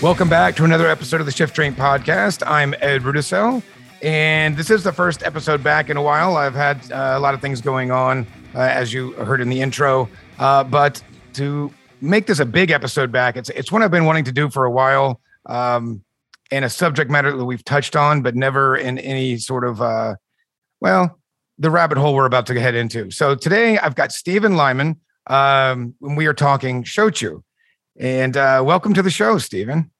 Welcome back to another episode of the Shift Train Podcast. I'm Ed Rudisell, and this is the first episode back in a while. I've had uh, a lot of things going on, uh, as you heard in the intro, uh, but to make this a big episode back, it's it's one I've been wanting to do for a while, um, and a subject matter that we've touched on, but never in any sort of uh, well, the rabbit hole we're about to head into. So today I've got Stephen Lyman, um, and we are talking shochu. And uh, welcome to the show, Stephen.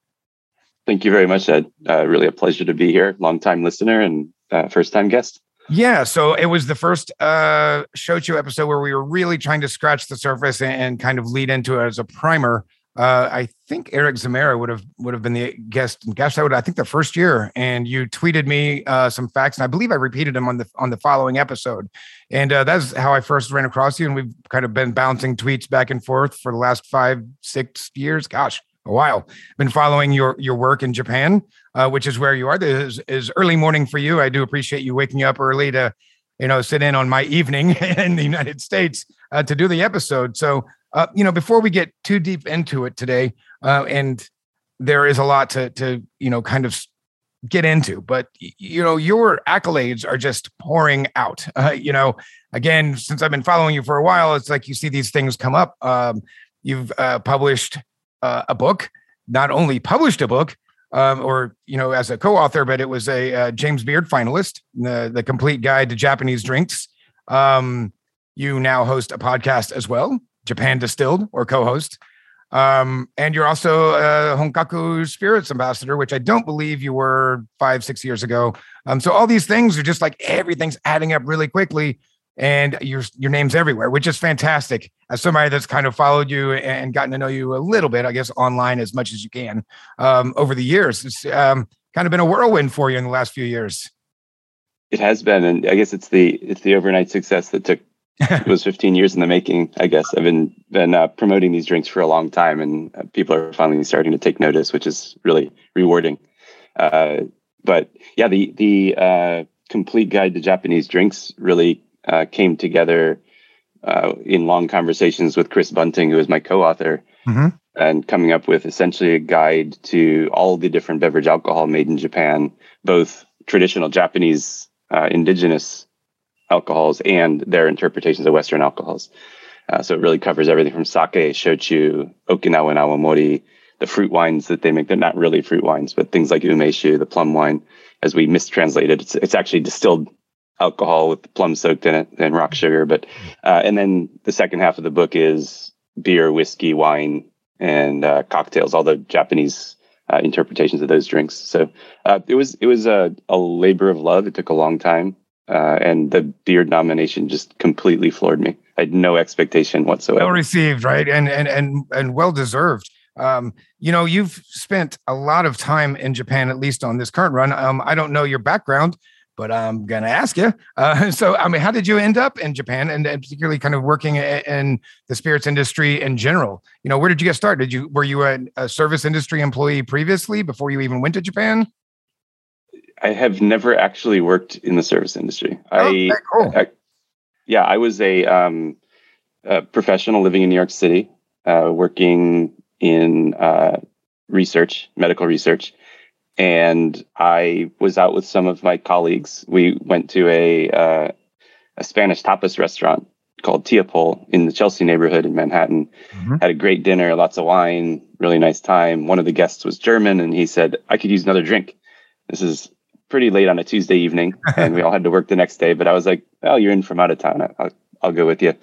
Thank you very much, Ed. Uh, really a pleasure to be here. Long time listener and uh, first time guest. Yeah, so it was the first uh, shochu episode where we were really trying to scratch the surface and, and kind of lead into it as a primer. Uh, I think Eric Zamora would have would have been the guest. Gosh, that would I think the first year. And you tweeted me uh, some facts, and I believe I repeated them on the on the following episode. And uh, that's how I first ran across you. And we've kind of been bouncing tweets back and forth for the last five, six years. Gosh, a while. Been following your your work in Japan, uh, which is where you are. This is, is early morning for you. I do appreciate you waking up early to, you know, sit in on my evening in the United States uh, to do the episode. So uh, you know, before we get too deep into it today, uh, and there is a lot to to you know kind of get into, but you know, your accolades are just pouring out. Uh, you know, again, since I've been following you for a while, it's like you see these things come up. Um, you've uh, published uh, a book, not only published a book. Um, or you know, as a co-author, but it was a uh, James Beard finalist, the the complete guide to Japanese drinks. Um, you now host a podcast as well Japan Distilled or co-host. Um, and you're also a Honkaku Spirits ambassador, which I don't believe you were five, six years ago. Um, so all these things are just like everything's adding up really quickly, and your your name's everywhere, which is fantastic. As somebody that's kind of followed you and gotten to know you a little bit, I guess online as much as you can um, over the years, it's um, kind of been a whirlwind for you in the last few years. It has been, and I guess it's the it's the overnight success that took it was 15 years in the making, I guess. I've been been uh, promoting these drinks for a long time, and uh, people are finally starting to take notice, which is really rewarding. Uh, but yeah, the the uh, complete guide to Japanese drinks really uh, came together uh, in long conversations with Chris Bunting, who is my co-author, mm-hmm. and coming up with essentially a guide to all the different beverage alcohol made in Japan, both traditional Japanese indigenous alcohols and their interpretations of Western alcohols. Uh, so it really covers everything from sake, shochu, Okinawan awamori, the fruit wines that they make. They're not really fruit wines, but things like umeshu, the plum wine, as we mistranslated, it's, it's actually distilled alcohol with plum soaked in it and rock sugar. But uh, and then the second half of the book is beer, whiskey, wine, and uh, cocktails. All the Japanese uh, interpretations of those drinks. So uh, it was it was a, a labor of love. It took a long time. Uh, and the Beard nomination just completely floored me. I had no expectation whatsoever. Well received, right, and and and and well deserved. Um, you know, you've spent a lot of time in Japan, at least on this current run. Um, I don't know your background, but I'm gonna ask you. Uh, so, I mean, how did you end up in Japan, and, and particularly kind of working in the spirits industry in general? You know, where did you get started? Did you were you a, a service industry employee previously before you even went to Japan? I have never actually worked in the service industry. Oh, I, cool. I, yeah, I was a, um, a, professional living in New York City, uh, working in uh, research, medical research, and I was out with some of my colleagues. We went to a uh, a Spanish tapas restaurant called Tia Pol in the Chelsea neighborhood in Manhattan. Mm-hmm. Had a great dinner, lots of wine, really nice time. One of the guests was German, and he said, "I could use another drink." This is pretty late on a Tuesday evening, and we all had to work the next day. But I was like, "Well, you're in from out of town. I'll, I'll go with you."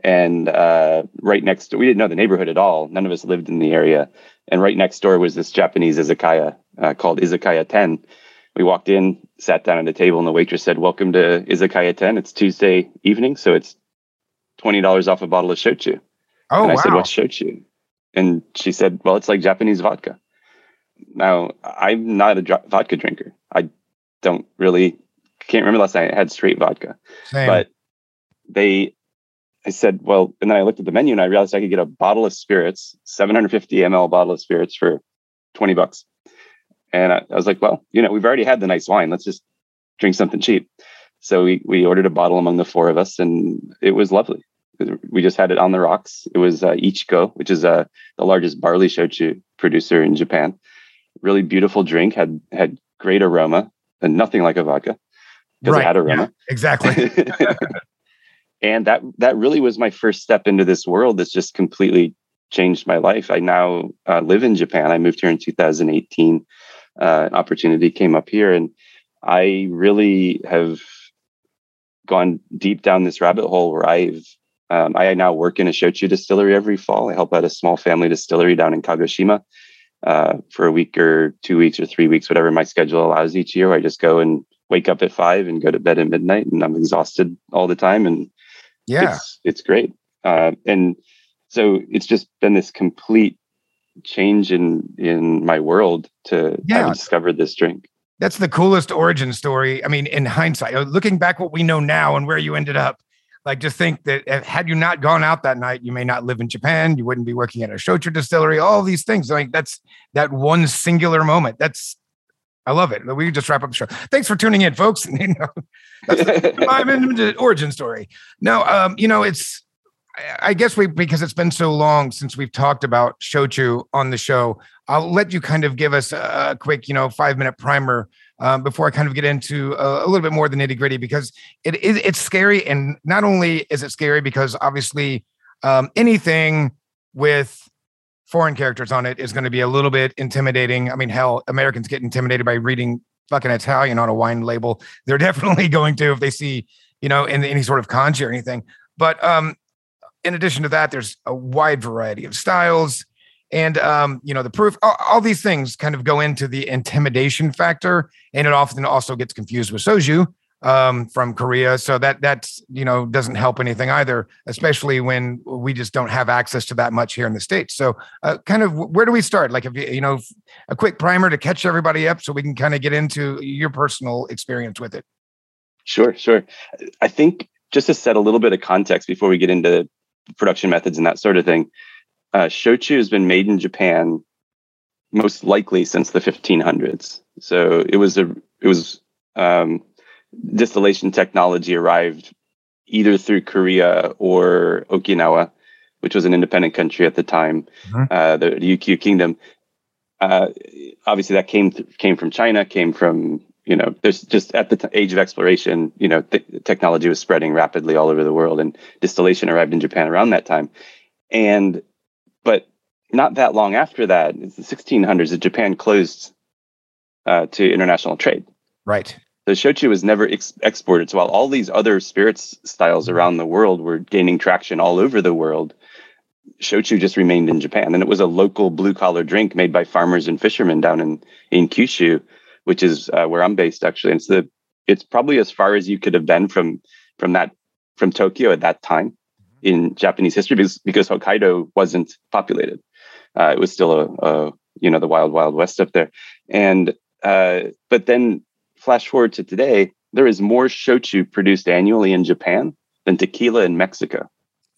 And uh, right next, door, we didn't know the neighborhood at all. None of us lived in the area. And right next door was this Japanese izakaya uh, called Izakaya Ten. We walked in, sat down at a table, and the waitress said, "Welcome to Izakaya Ten. It's Tuesday evening, so it's twenty dollars off a bottle of shochu." Oh, and I wow. said, "What's shochu?" And she said, "Well, it's like Japanese vodka." Now, I'm not a vodka drinker. I don't really can't remember last night I had straight vodka. Same. But they I said, well, and then I looked at the menu and I realized I could get a bottle of spirits, 750 ml bottle of spirits for 20 bucks. And I, I was like, well, you know, we've already had the nice wine. Let's just drink something cheap. So we we ordered a bottle among the four of us, and it was lovely. We just had it on the rocks. It was uh, Iichiko, which is uh, the largest barley shochu producer in Japan, really beautiful drink, had had great aroma, and nothing like a vodka because Right, it had aroma. yeah, exactly. and that that really was my first step into this world that's just completely changed my life. I now uh, live in Japan. I moved here in 2018. Uh, an opportunity came up here, and I really have gone deep down this rabbit hole where I've um, I now work in a shochu distillery every fall. I help out a small family distillery down in Kagoshima uh, for a week or two weeks or three weeks, whatever my schedule allows each year. I just go and wake up at five and go to bed at midnight, and I'm exhausted all the time. And yeah. it's it's great. Uh, and so it's just been this complete change in in my world to Yeah. have discovered this drink. That's the coolest origin story. I mean, in hindsight, looking back what we know now and where you ended up, like just think that if, had you not gone out that night, you may not live in Japan. You wouldn't be working at a shochu distillery. All these things, like that's that one singular moment. That's I love it. We just wrap up the show. Thanks for tuning in, folks. You know, that's the, I'm in the origin story. No, um, you know, it's I- guess we because it's been so long since we've talked about shochu on the show. I'll let you kind of give us a, a quick, you know, five minute primer um, before I kind of get into a, a little bit more of the nitty gritty because it is it's scary, and not only is it scary because obviously um, anything with foreign characters on it is going to be a little bit intimidating. I mean, hell, Americans get intimidated by reading fucking Italian on a wine label. They're definitely going to if they see, you know, in any sort of kanji or anything. But um, in addition to that, there's a wide variety of styles. And um, you know, the proof, all, all these things kind of go into the intimidation factor, and it often also gets confused with soju um, from Korea. So that that's you know doesn't help anything either, especially when we just don't have access to that much here in the states. So, uh, kind of, where do we start? Like, if you you know, a quick primer to catch everybody up, so we can kind of get into your personal experience with it. Sure, sure. I think just to set a little bit of context before we get into production methods and that sort of thing, uh, shochu has been made in Japan most likely since the 1500s. So it was a it was um, distillation technology arrived either through Korea or Okinawa, which was an independent country at the time, Mhm. uh, the Ryukyu Kingdom. Uh, obviously, that came th- came from China, came from you know. There's just at the t- age of exploration, you know, th- technology was spreading rapidly all over the world, and distillation arrived in Japan around that time. And but not that long after that, it's the 1600s, that Japan closed uh, to international trade Right. the shochu was never ex- exported. So while all these other spirits styles around the world were gaining traction all over the world, shochu just remained in Japan, and it was a local blue collar drink made by farmers and fishermen down in in Kyushu, which is uh, where I'm based actually. And it's the it's probably as far as you could have been from from that from Tokyo at that time in Japanese history because because Hokkaido wasn't populated. Uh, it was still a, a you know the wild wild west up there, and uh, but then flash forward to today, there is more shochu produced annually in Japan than tequila in Mexico.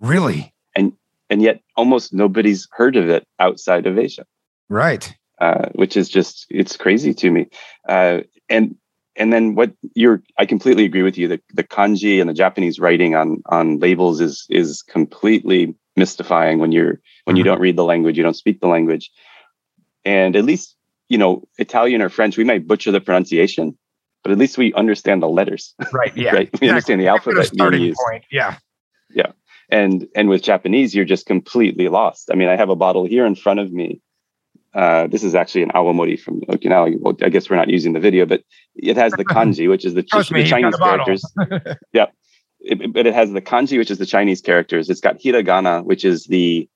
Really. And and yet almost nobody's heard of it outside of Asia, Right. uh, which is just, it's crazy to me. Uh, and and then what you're, I completely agree with you. The, the kanji and the Japanese writing on on labels is is completely mystifying when you're when you Mhm. don't read the language, you don't speak the language, and at least you know Italian or French, we might butcher the pronunciation, but at least we understand the letters. Right. Yeah. right? We understand the alphabet starting point. Yeah. And and with Japanese, you're just completely lost. I mean, I have a bottle here in front of me. Uh, this is actually an awamori from Okinawa. Well, I guess we're not using the video, but it has the kanji, which is the, the me, he's Chinese characters. It- but it has the kanji, which is the Chinese characters. It's got hiragana, which is the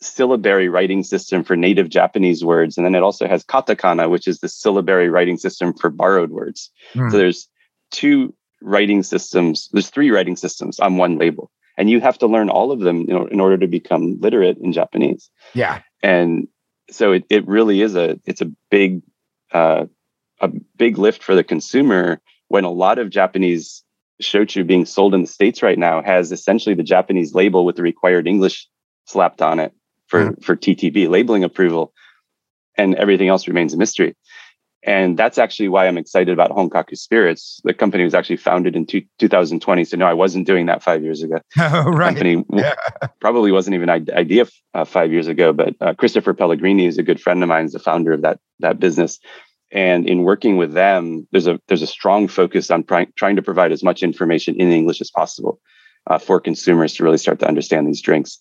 syllabary writing system for native Japanese words, and then it also has katakana, which is the syllabary writing system for borrowed words. Hmm. So there's two writing systems. There's three writing systems on one label, and you have to learn all of them you know, in order to become literate in Japanese. Yeah. And so it, it really is a it's a big uh, a big lift for the consumer when a lot of Japanese shochu being sold in the states right now has essentially the Japanese label with the required English slapped on it for for TTB labeling approval, and everything else remains a mystery. And that's actually why I'm excited about Honkaku Spirits. The company was actually founded in two, 2020. So no, I wasn't doing that five years ago. Oh, The right. company Yeah. probably wasn't even an idea uh, five years ago, but uh, Christopher Pellegrini is a good friend of mine, is the founder of that that business. And in working with them, there's a there's a strong focus on pri- trying to provide as much information in English as possible uh, for consumers to really start to understand these drinks.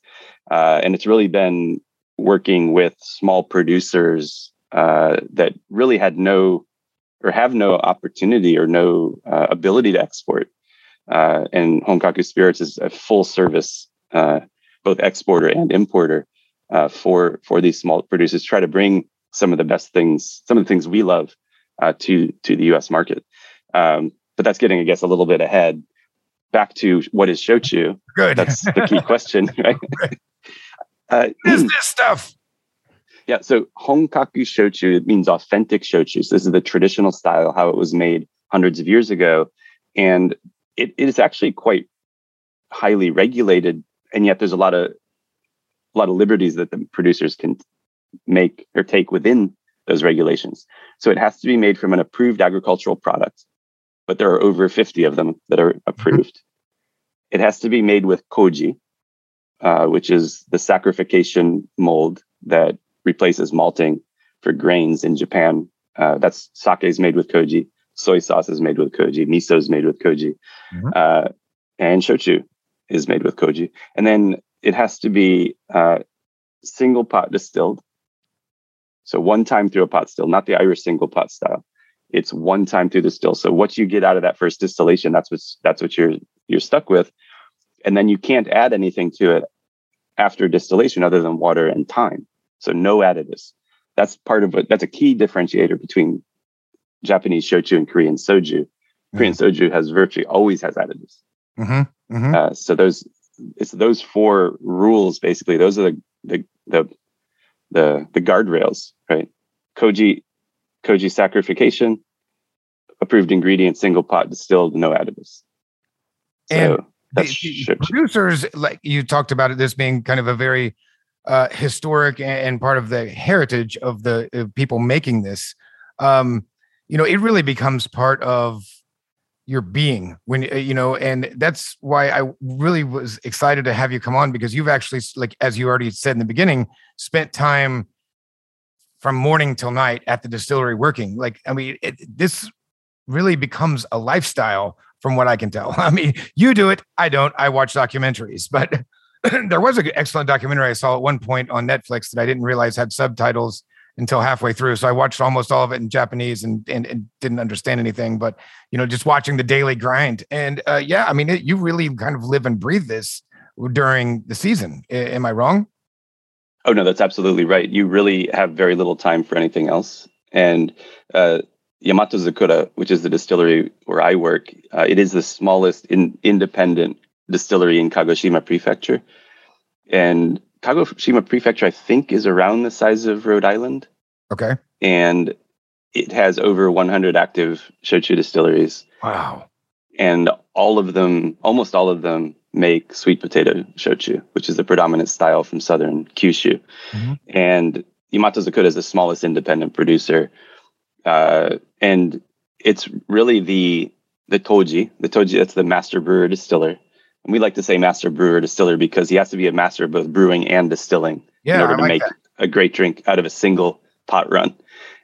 Uh, and it's really been working with small producers uh, that really had no or have no opportunity or no uh, ability to export. Uh, and Honkaku Spirits is a full service, uh, both exporter and importer uh, for for these small producers. Try to bring some of the best things, some of the things we love, uh, to to the U.S. market. Um, but that's getting, I guess, a little bit ahead. Back to what is shochu? Good. That's the key question, right? Uh, what is this stuff? Yeah, so Honkaku shochu it means authentic shochu. So this is the traditional style, how it was made hundreds of years ago, and it, it is actually quite highly regulated, and yet there's a lot of a lot of liberties that the producers can make or take within those regulations. So it has to be made from an approved agricultural product, but there are over 50 of them that are approved. It has to be made with koji, uh, which is the saccharification mold that replaces malting for grains in Japan. Uh, that's sake is made with koji, soy sauce is made with koji, miso is made with koji, Mhm. uh, and shochu is made with koji. And then it has to be uh, single pot distilled. So one time through a pot still, not the Irish single pot style. It's one time through the still. So what you get out of that first distillation, that's what's that's what you're you're stuck with. And then you can't add anything to it after distillation other than water and time. So no additives. That's part of what That's a key differentiator between Japanese shochu and Korean soju. Korean soju has virtually always has additives. hmm hmm Uh, so those it's those four rules basically. Those are the the the the, the guardrails, right? Koji koji saccharification, approved ingredient, single pot distilled, no additives. So And that's the, the producers, like you talked about it, this being kind of a very uh, historic and, part of the heritage of the uh, people making this. Um, you know, it really becomes part of your being when uh, you know, and that's why I really was excited to have you come on because you've actually, like as you already said in the beginning, spent time from morning till night at the distillery working. Like, I mean, it, this really becomes a lifestyle from what I can tell. I mean, you do it, I don't. I watch documentaries, but there was an excellent documentary I saw at one point on Netflix that I didn't realize had subtitles until halfway through. So I watched almost all of it in Japanese and and, and didn't understand anything. But you know, just watching the daily grind, and uh, yeah, I mean, it, you really kind of live and breathe this during the season. A- am I wrong? Oh no, that's absolutely right. You really have very little time for anything else. And uh, Yamato Zakura, which is the distillery where I work, uh, it is the smallest in, independent distillery in Kagoshima Prefecture. And Kagoshima Prefecture, I think, is around the size of Rhode Island, Okay. and it has over 100 active shochu distilleries, Wow. and all of them, almost all of them, make sweet potato shochu, which is the predominant style from southern Kyushu. Mhm. And Yamato Zakura is the smallest independent producer, uh, and it's really the the toji, the toji that's the master brewer distiller. And we like to say master brewer distiller because he has to be a master of both brewing and distilling Yeah, in order I to like make that. a great drink out of a single pot run.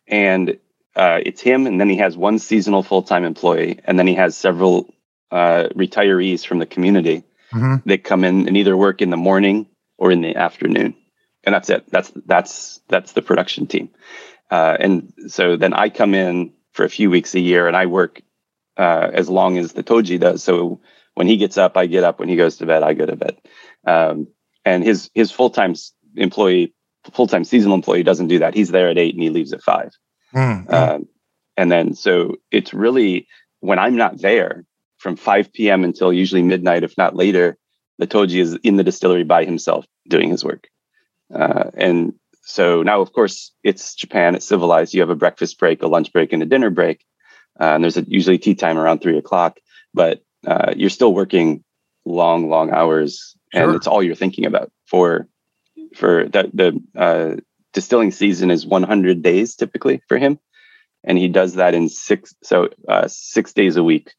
And uh, it's him, and then he has one seasonal full time employee, and then he has several uh, retirees from the community Mhm. that come in and either work in the morning or in the afternoon, and that's it. That's that's that's the production team. Uh, and so then I come in for a few weeks a year, and I work uh, as long as the Toji does. So when he gets up, I get up. When he goes to bed, I go to bed. Um, and his his full time employee, full time seasonal employee, doesn't do that. He's there at eight and he leaves at five. Mm, mm. Um, and then so it's really when I'm not there from 5 p.m. until usually midnight, if not later, the Toji is in the distillery by himself doing his work. Uh, and so now, of course, it's Japan, it's civilized. You have a breakfast break, a lunch break, and a dinner break. Uh, and there's a, usually tea time around three o'clock, but uh, you're still working long, long hours, and Sure. it's all you're thinking about for for the the uh, distilling season is 100 days typically for him. and he does that in six so uh, six days a week,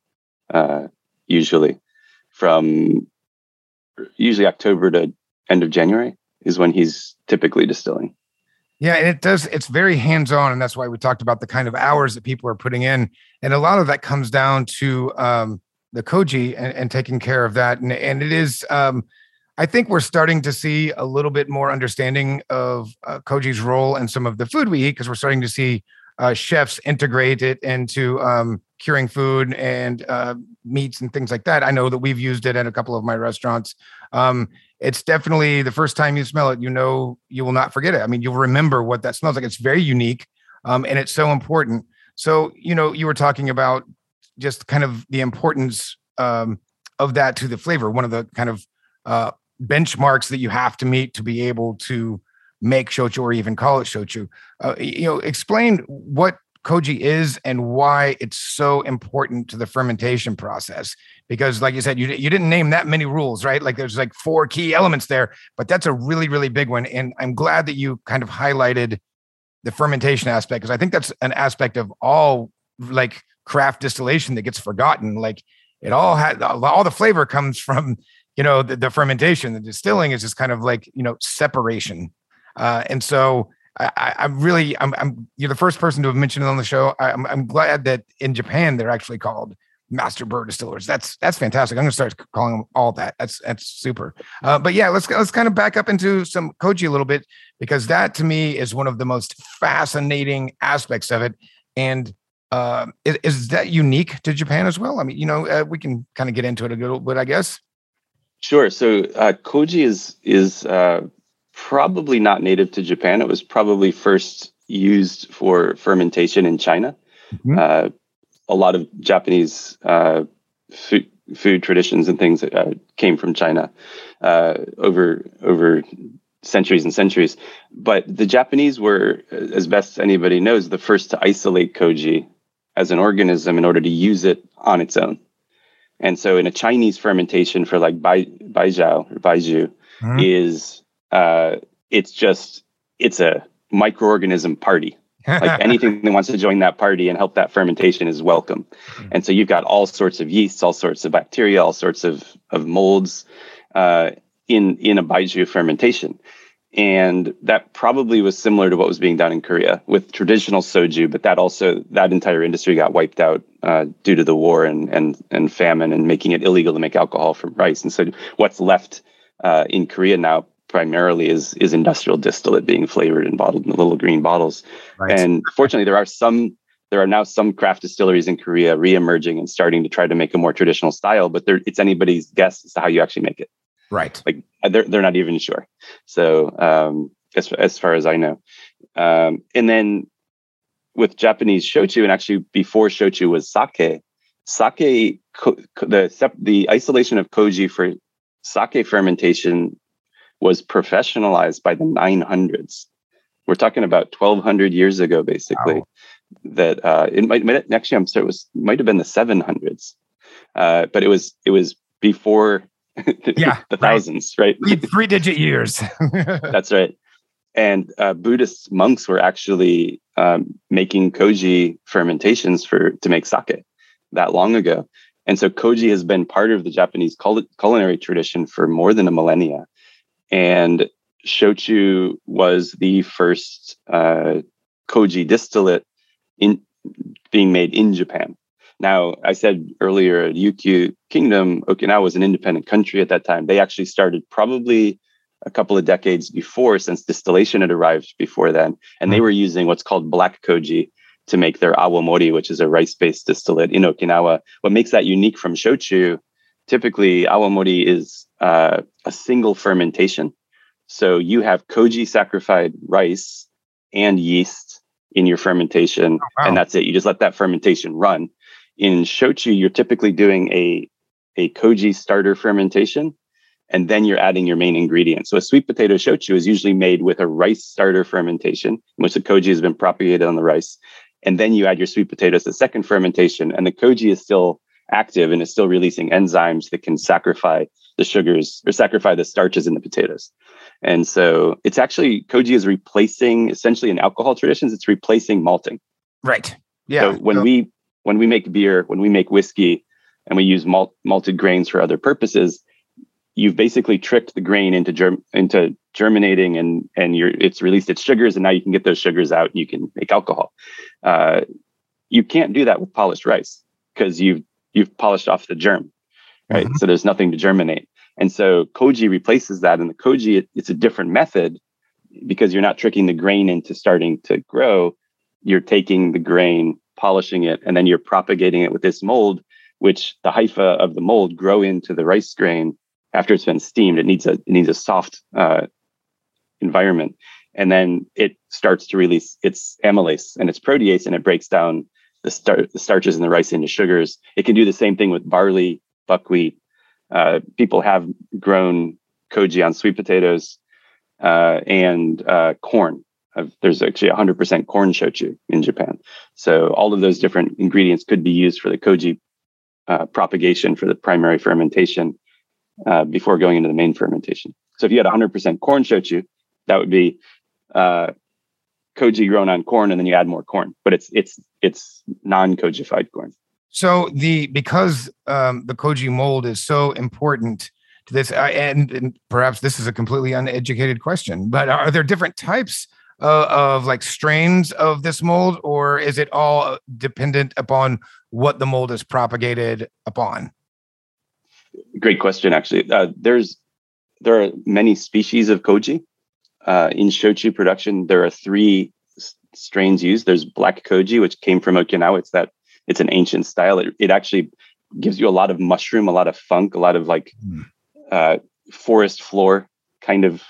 uh, usually from usually October to end of January is when he's typically distilling. Yeah, and it does. It's very hands on, and that's why we talked about the kind of hours that people are putting in, and a lot of that comes down to um, the koji and, and, taking care of that. And and it is, um, I think we're starting to see a little bit more understanding of uh, koji's role in some of the food we eat because we're starting to see uh, chefs integrate it into um, curing food and uh, meats and things like that. I know that we've used it at a couple of my restaurants. Um, it's definitely the first time you smell it, you know, you will not forget it. I mean, you'll remember what that smells like. It's very unique um, and it's so important. So, you know, you were talking about just kind of the importance um, of that to the flavor. One of the kind of uh, benchmarks that you have to meet to be able to make shochu or even call it shochu. Uh, you know, explain what koji is and why it's so important to the fermentation process because like you said you, you didn't name that many rules right like there's like four key elements there but that's a really really big one and i'm glad that you kind of highlighted the fermentation aspect because i think that's an aspect of all like craft distillation that gets forgotten like it all had all the flavor comes from you know the, the fermentation the distilling is just kind of like you know separation uh, and so I, am really, I'm, I'm, you're the first person to have mentioned it on the show. I, am I'm glad that in Japan they're actually called master brewer distillers. That's that's fantastic. I'm gonna start calling them all that. That's that's super. Uh, but yeah, let's let's kind of back up into some koji a little bit because that to me is one of the most fascinating aspects of it. And uh, is, is, that unique to Japan as well? I mean, you know, uh, we can kind of get into it a little bit, I guess. Sure. So uh, koji is is uh, probably not native to Japan. It was probably first used for fermentation in China. Mm-hmm. Uh, a lot of Japanese uh, food, food, traditions and things uh, came from China uh, over over centuries and centuries. But the Japanese were, as best anybody knows, the first to isolate koji as an organism in order to use it on its own. And so, in a Chinese fermentation for like bai, baijiao or baijiu, mm-hmm. is uh, it's just it's a microorganism party. like anything that wants to join that party and help that fermentation is welcome. Mm-hmm. And so you've got all sorts of yeasts, all sorts of bacteria, all sorts of of molds uh, in in a baijiu fermentation. And that probably was similar to what was being done in Korea with traditional soju, but that also that entire industry got wiped out uh, due to the war and and and famine and making it illegal to make alcohol from rice. And so what's left uh, in Korea now primarily is is industrial distillate being flavored and bottled in the little green bottles. Right. And fortunately, there are some there are now some craft distilleries in Korea re-emerging and starting to try to make a more traditional style, but there, it's anybody's guess as to how you actually make it. Right. Like uh, they're they're not even sure. So um, as as far as I know, um, and then with Japanese shochu, and actually before shochu was sake. Sake, the the isolation of koji for sake fermentation was professionalized by the 900s. We're talking about 1200 years ago, basically. Wow. That uh, it might, might actually, I'm sorry, it was might have been the 700s, uh, but it was it was before yeah, the thousands, right? right? Three, three, digit years. That's right. And uh, Buddhist monks were actually um, making koji fermentations for to make sake that long ago. And so koji has been part of the Japanese cul- culinary tradition for more than a millennia. And shochu was the first uh, koji distillate in being made in Japan. Now, I said earlier, Ryukyu Kingdom, Okinawa was an independent country at that time. They actually started probably a couple of decades before, since distillation had arrived before then, and they hmm. were using what's called black koji to make their awamori, which is a rice-based distillate in Okinawa. What makes that unique from shochu? Typically, awamori is uh, a single fermentation. So you have koji saccharified rice and yeast in your fermentation, oh, wow. and that's it. You just let that fermentation run. In shochu, you're typically doing a a koji starter fermentation, and then you're adding your main ingredient. So a sweet potato shochu is usually made with a rice starter fermentation, in which the koji has been propagated on the rice, and then you add your sweet potatoes to second fermentation, and the koji is still active and is still releasing enzymes that can saccharify the sugars or saccharify the starches in the potatoes. And so it's actually koji is replacing essentially in alcohol traditions, it's replacing malting. Right. Yeah. So when so- we when we make beer, when we make whiskey, and we use malt, malted grains for other purposes, you've basically tricked the grain into germ, into germinating, and and you're it's released its sugars, and now you can get those sugars out, and you can make alcohol. Uh, you can't do that with polished rice because you've you've polished off the germ, right? Mhm. So there's nothing to germinate, and so koji replaces that. And the koji, it, it's a different method because you're not tricking the grain into starting to grow. You're taking the grain, polishing it, and then you're propagating it with this mold, which the hypha of the mold grow into the rice grain after it's been steamed. It needs a it needs a soft uh, environment, and then it starts to release its amylase and its protease, and it breaks down the, star- the starches in the rice into sugars. It can do the same thing with barley, buckwheat. Uh, people have grown koji on sweet potatoes uh, and uh, corn. Uh, there's actually 100% corn shochu in Japan. So all of those different ingredients could be used for the koji uh, propagation for the primary fermentation uh, before going into the main fermentation. So if you had 100% corn shochu, that would be uh, koji grown on corn, and then you add more corn. But it's it's it's non-kojified corn. So the because um, the koji mold is so important to this, uh, and, and perhaps this is a completely uneducated question, but are there different types of, of like strains of this mold, or is it all dependent upon what the mold is propagated upon? Great question, actually. Uh, there's there are many species of koji. Uh, in shochu production, there are three s- strains used. There's black koji, which came from Okinawa. It's that it's an ancient style. It, it actually gives you a lot of mushroom, a lot of funk, a lot of like Hmm. uh, forest floor kind of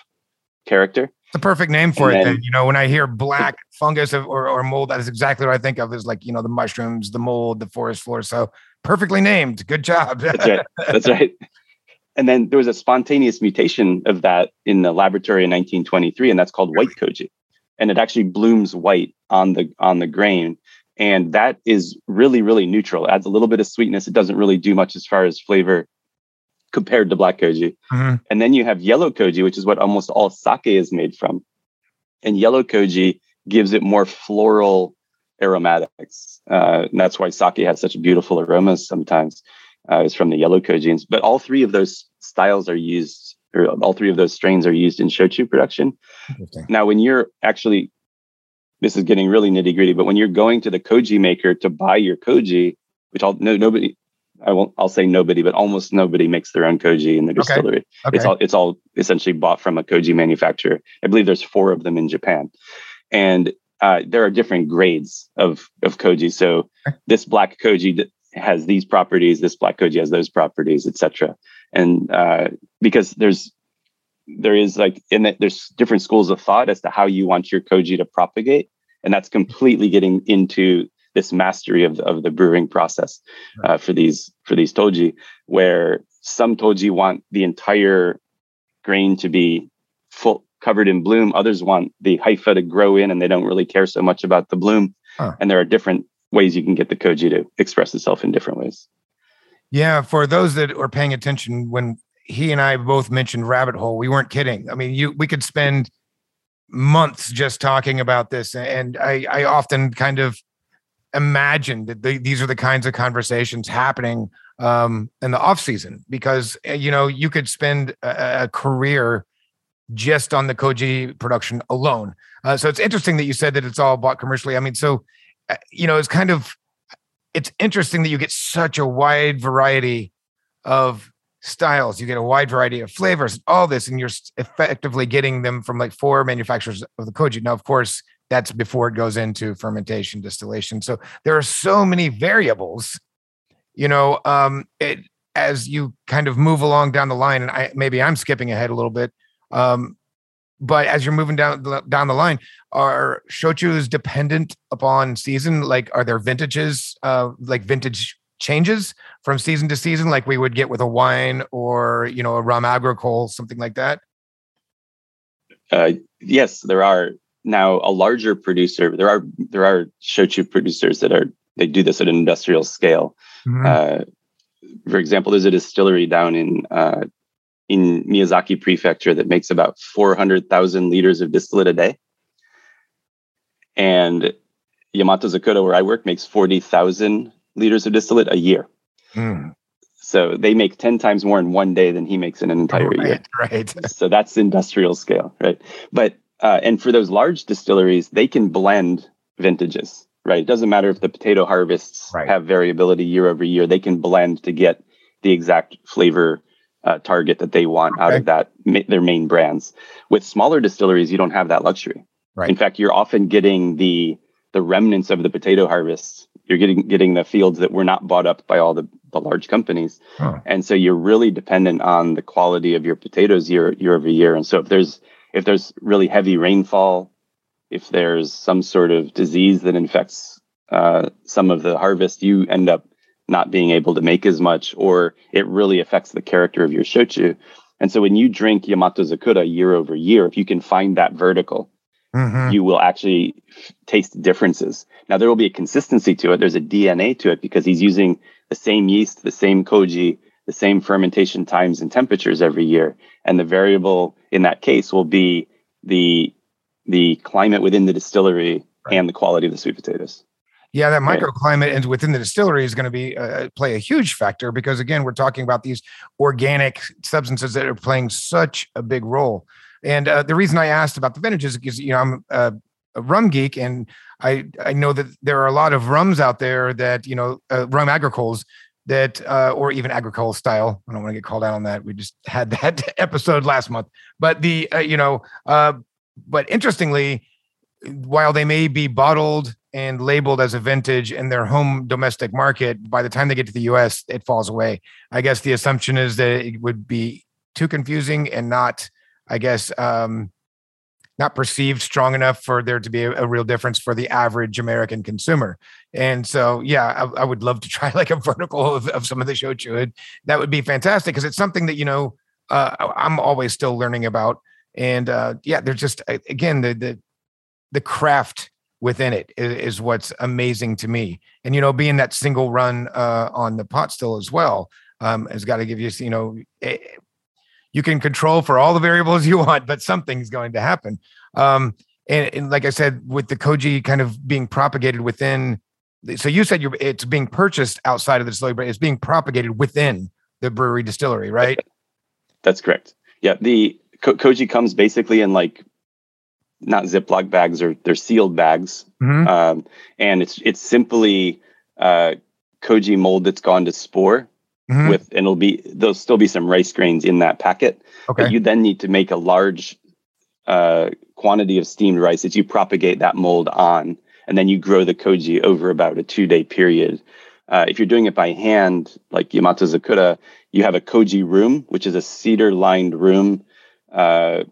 character. A perfect name for And it. then- Then you know when I hear black fungus or, or mold, that is exactly what I think of. Is like you know the mushrooms, the mold, the forest floor. So perfectly named. Good job. That's right. That's right. And then there was a spontaneous mutation of that in the laboratory in 1923, and that's called white koji. And it actually blooms white on the on the grain. And that is really, really neutral. It adds a little bit of sweetness. It doesn't really do much as far as flavor compared to black koji. Mhm. And then you have yellow koji, which is what almost all sake is made from. And yellow koji gives it more floral aromatics. Uh, and that's why sake has such beautiful aromas sometimes. Uh, is from the yellow kojins. But all three of those styles are used, or all three of those strains are used in shochu production. Interesting. Now, when you're actually, this is getting really nitty gritty, but when you're going to the koji maker to buy your koji, which I'll no nobody, I won't, I'll say nobody, but almost nobody makes their own koji in the Okay. distillery. Okay. It's all it's all essentially bought from a koji manufacturer. I believe there's four of them in Japan, and uh, there are different grades of of koji. So Okay. this black koji has these properties. This black koji has those properties, etc. And uh, because there's there is like in that there's different schools of thought as to how you want your koji to propagate, and that's completely getting into this mastery of, of the brewing process uh, for these for these toji, where some toji want the entire grain to be full covered in bloom. Others want the hypha to grow in, and they don't really care so much about the bloom. Huh. And there are different ways you can get the koji to express itself in different ways. Yeah, for those that are paying attention, when he and I both mentioned rabbit hole, we weren't kidding. I mean, you we could spend months just talking about this, and I I often kind of imagined that the, these are the kinds of conversations happening um, in the off season because uh, you know you could spend a, a career just on the koji production alone. Uh, so it's interesting that you said that it's all bought commercially. I mean, so uh, you know, it's kind of it's interesting that you get such a wide variety of styles. You get a wide variety of flavors, all this, and you're effectively getting them from like four manufacturers of the koji. Now, of course, that's before it goes into fermentation, distillation. So there are so many variables. You know, um, it as you kind of move along down the line, and I maybe I'm skipping ahead a little bit. Um, but as you're moving down the, down the line, are shochus dependent upon season? Like, are there vintages, uh, like vintage changes from season to season, like we would get with a wine or you know a rum agricole, something like that? Uh, yes, there are now a larger producer. There are there are shochu producers that are they do this at an industrial scale. Mhm. Uh, for example, there's a distillery down in uh, in Miyazaki Prefecture that makes about 400,000 liters of distillate a day, and Yamato Zakura, where I work, makes 40,000 liters of distillate a year. Mm. So they make 10 times more in one day than he makes in an entire right, year. Right. So that's industrial scale, right? But, uh, and for those large distilleries, they can blend vintages, right? It doesn't matter if the potato harvests Right. have variability year over year, they can blend to get the exact flavor uh, target that they want out of that their main brands. With smaller distilleries, you don't have that luxury. Right. In fact, you're often getting the the remnants of the potato harvests. You're getting getting the fields that were not bought up by all the, the large companies. Huh. And so you're really dependent on the quality of your potatoes year year over year. And so if there's if there's really heavy rainfall, if there's some sort of disease that infects uh, some of the harvest, you end up not being able to make as much, or it really affects the character of your shochu. And so when you drink Yamato Zakura year over year, if you can find that vertical, Mhm. you will actually f- taste differences. Now there will be a consistency to it. There's a DNA to it because he's using the same yeast, the same koji, the same fermentation times and temperatures every year. And the variable in that case will be the the climate within the distillery Right. and the quality of the sweet potatoes. Yeah, that microclimate and within the distillery is going to be uh, play a huge factor because again, we're talking about these organic substances that are playing such a big role. And uh, the reason I asked about the vintages is because you know I'm a, a rum geek, and I I know that there are a lot of rums out there that you know uh, rum agricoles that uh, or even agricole style. I don't want to get called out on that. We just had that episode last month, but the uh, you know, uh, but interestingly, while they may be bottled and labeled as a vintage in their home domestic market, by the time they get to the US, it falls away. I guess the assumption is that it would be too confusing and not, I guess, um, not perceived strong enough for there to be a, a real difference for the average American consumer. And so, yeah, I, I would love to try like a vertical of, of some of the shochu. It- That would be fantastic because it's something that, you know, uh, I'm always still learning about. And uh, yeah, there's just, again, the, the, the craft within it is, is what's amazing to me. And you know, being that single run uh, on the pot still as well um, has got to give you, you know, eh, you can control for all the variables you want, but something's going to happen. Um, and, and like I said, with the koji kind of being propagated within, so you said you're, it's being purchased outside of the distillery, but it's being propagated within the brewery distillery, right? That's correct. Yeah, the ko- koji comes basically in like not Ziploc bags or they're sealed bags, Mhm. um, and it's it's simply uh, koji mold that's gone to spore Mhm. with, and it'll be there'll still be some rice grains in that packet. Okay. But you then need to make a large uh, quantity of steamed rice that you propagate that mold on, and then you grow the koji over about a two day period. Uh, if you're doing it by hand, like Yamato Zakura, you have a koji room, which is a cedar lined room uh,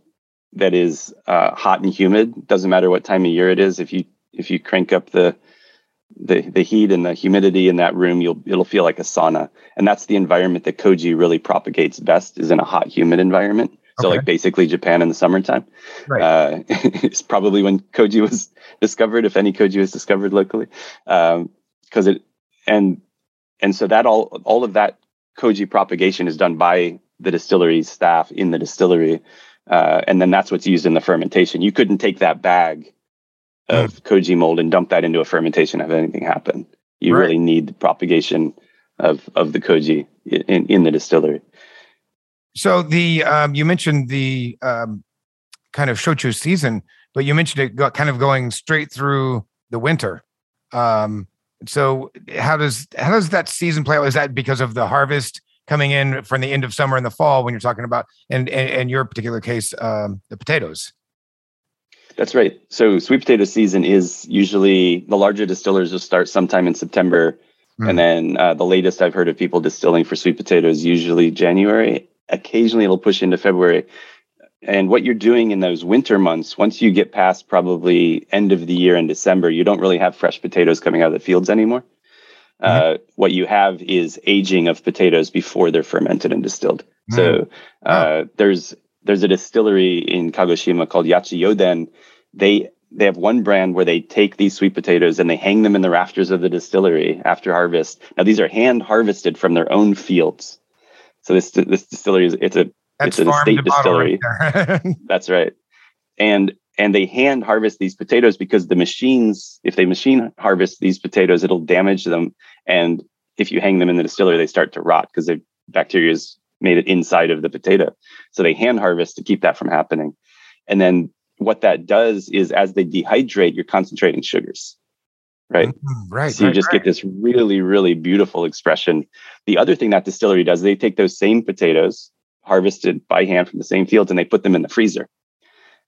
that is uh, hot and humid. Doesn't matter what time of year it is. If you if you crank up the the the heat and the humidity in that room, you'll it'll feel like a sauna, and that's the environment that koji really propagates best. Is in a hot, humid environment. So Okay. like basically Japan in the summertime. Right. Uh, it's probably when koji was discovered, if any koji was discovered locally, because it and and so that all all of that koji propagation is done by the distillery staff in the distillery, uh, and then that's what's used in the fermentation. You couldn't take that bag of koji mold and dump that into a fermentation have anything happen. You Right. really need the propagation of of the koji in in the distillery. So the um, you mentioned the um, kind of shochu season, but you mentioned it got kind of going straight through the winter. Um, so how does how does that season play out? Is that because of the harvest coming in from the end of summer and the fall when you're talking about and and, and your particular case um, the potatoes? That's right. So sweet potato season is usually the larger distillers will start sometime in September, Mm. and then uh, the latest I've heard of people distilling for sweet potatoes usually January. Occasionally it'll push into February. And what you're doing in those winter months, once you get past probably end of the year in December, you don't really have fresh potatoes coming out of the fields anymore. Uh, what you have is aging of potatoes before they're fermented and distilled. So uh, there's there's a distillery in Kagoshima called Yachiyoden. They they have one brand where they take these sweet potatoes and they hang them in the rafters of the distillery after harvest. Now these are hand harvested from their own fields. So this this distillery is it's a That's it's an estate bottle right distillery. That's right. And and they hand harvest these potatoes because the machines, if they machine harvest these potatoes, it'll damage them. And if you hang them in the distillery, they start to rot because the bacteria has made it inside of the potato. So they hand harvest to keep that from happening. And then what that does is as they dehydrate, you're concentrating sugars. Right. Mm, right. So you right, just right. get this really, really beautiful expression. The other thing that distillery does, they take those same potatoes harvested by hand from the same fields and they put them in the freezer.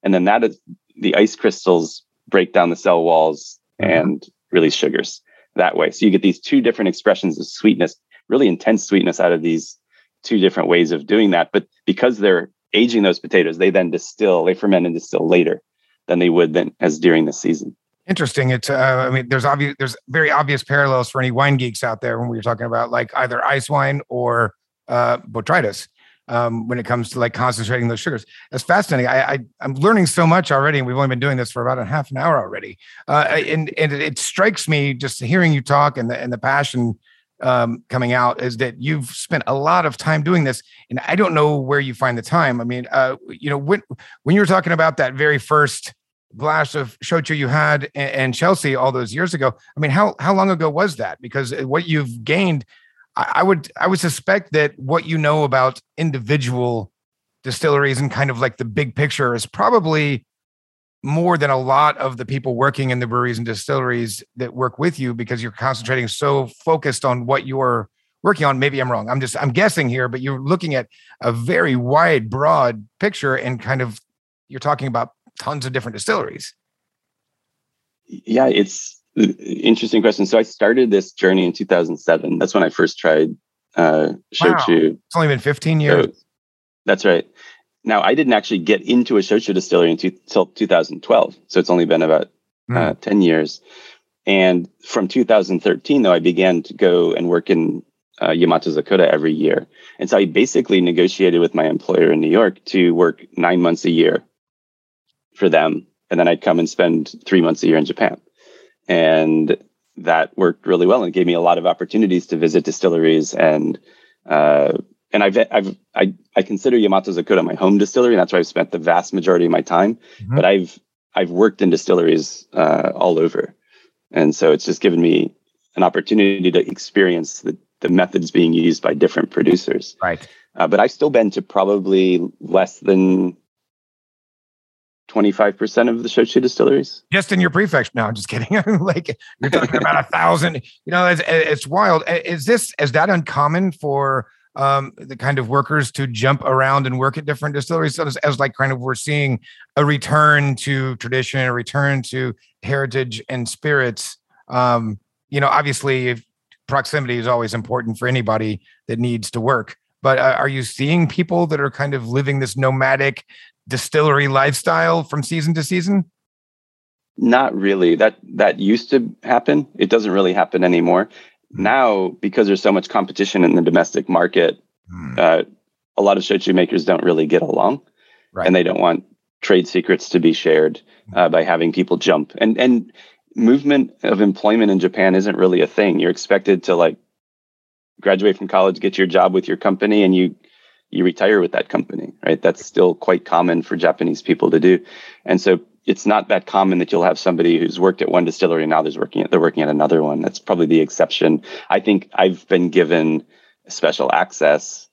And then that is the ice crystals break down the cell walls Mhm. and release sugars that way. So you get these two different expressions of sweetness, really intense sweetness out of these two different ways of doing that. But because they're aging those potatoes, they then distill, they ferment and distill later than they would then as during the season. Interesting. It's uh, I mean, there's obvious there's very obvious parallels for any wine geeks out there when we were talking about like either ice wine or uh botrytis um, when it comes to like concentrating those sugars. That's fascinating. I, I I'm learning so much already, and we've only been doing this for about a half an hour already. Uh, and and it, it strikes me just hearing you talk and the and the passion um, coming out is that you've spent a lot of time doing this, and I don't know where you find the time. I mean, uh, you know, when when you were talking about that very first glass of shochu you had in Chelsea all those years ago, I mean, how how long ago was that? Because uh, what you've gained, I, I would I would suspect that what you know about individual distilleries and kind of like the big picture is probably more than a lot of the people working in the breweries and distilleries that work with you because you're concentrating so focused on what you're working on maybe i'm wrong i'm just i'm guessing here but you're looking at a very wide broad picture and kind of you're talking about tons of different distilleries Yeah, it's interesting question. So I started this journey in 2007. That's when I first tried uh, shochu. it's only been 15 years So- that's right. Now I didn't actually get into a shochu distillery until 2012. So it's only been about Hmm. uh, 10 years. And from 2013, though, I began to go and work in uh, Yamato Zakura every year. And so I basically negotiated with my employer in New York to work nine months a year for them. And then I'd come and spend three months a year in Japan. And that worked really well and gave me a lot of opportunities to visit distilleries and uh, and I've I've I, I consider Yamato Zakura my home distillery, and that's where I've spent the vast majority of my time. Mhm. But I've I've worked in distilleries uh, all over, and so it's just given me an opportunity to experience the the methods being used by different producers. right Uh, but I've still been to probably less than twenty five percent of the shochu distilleries. just in your prefecture no i'm just kidding. Like you're talking about a thousand. You know it's, it's wild. Is this is that uncommon for um, the kind of workers to jump around and work at different distilleries? So as, as like kind of we're seeing a return to tradition a return to heritage and spirits. Um, you know obviously proximity is always important for anybody that needs to work but uh, are you seeing people that are kind of living this nomadic distillery lifestyle from season to season Not really. That that used to happen. It doesn't really happen anymore. Hmm. Now, because there's so much competition in the domestic market, uh, a lot of shochu makers don't really get along, Right. and they don't want trade secrets to be shared uh, by having people jump. And and movement of employment in Japan isn't really a thing. You're expected to like graduate from college, get your job with your company, and you you retire with that company. Right? That's still quite common for Japanese people to do, and so. It's not that common that you'll have somebody who's worked at one distillery and now there's working at, they're working at another one. That's probably the exception. I think I've been given special access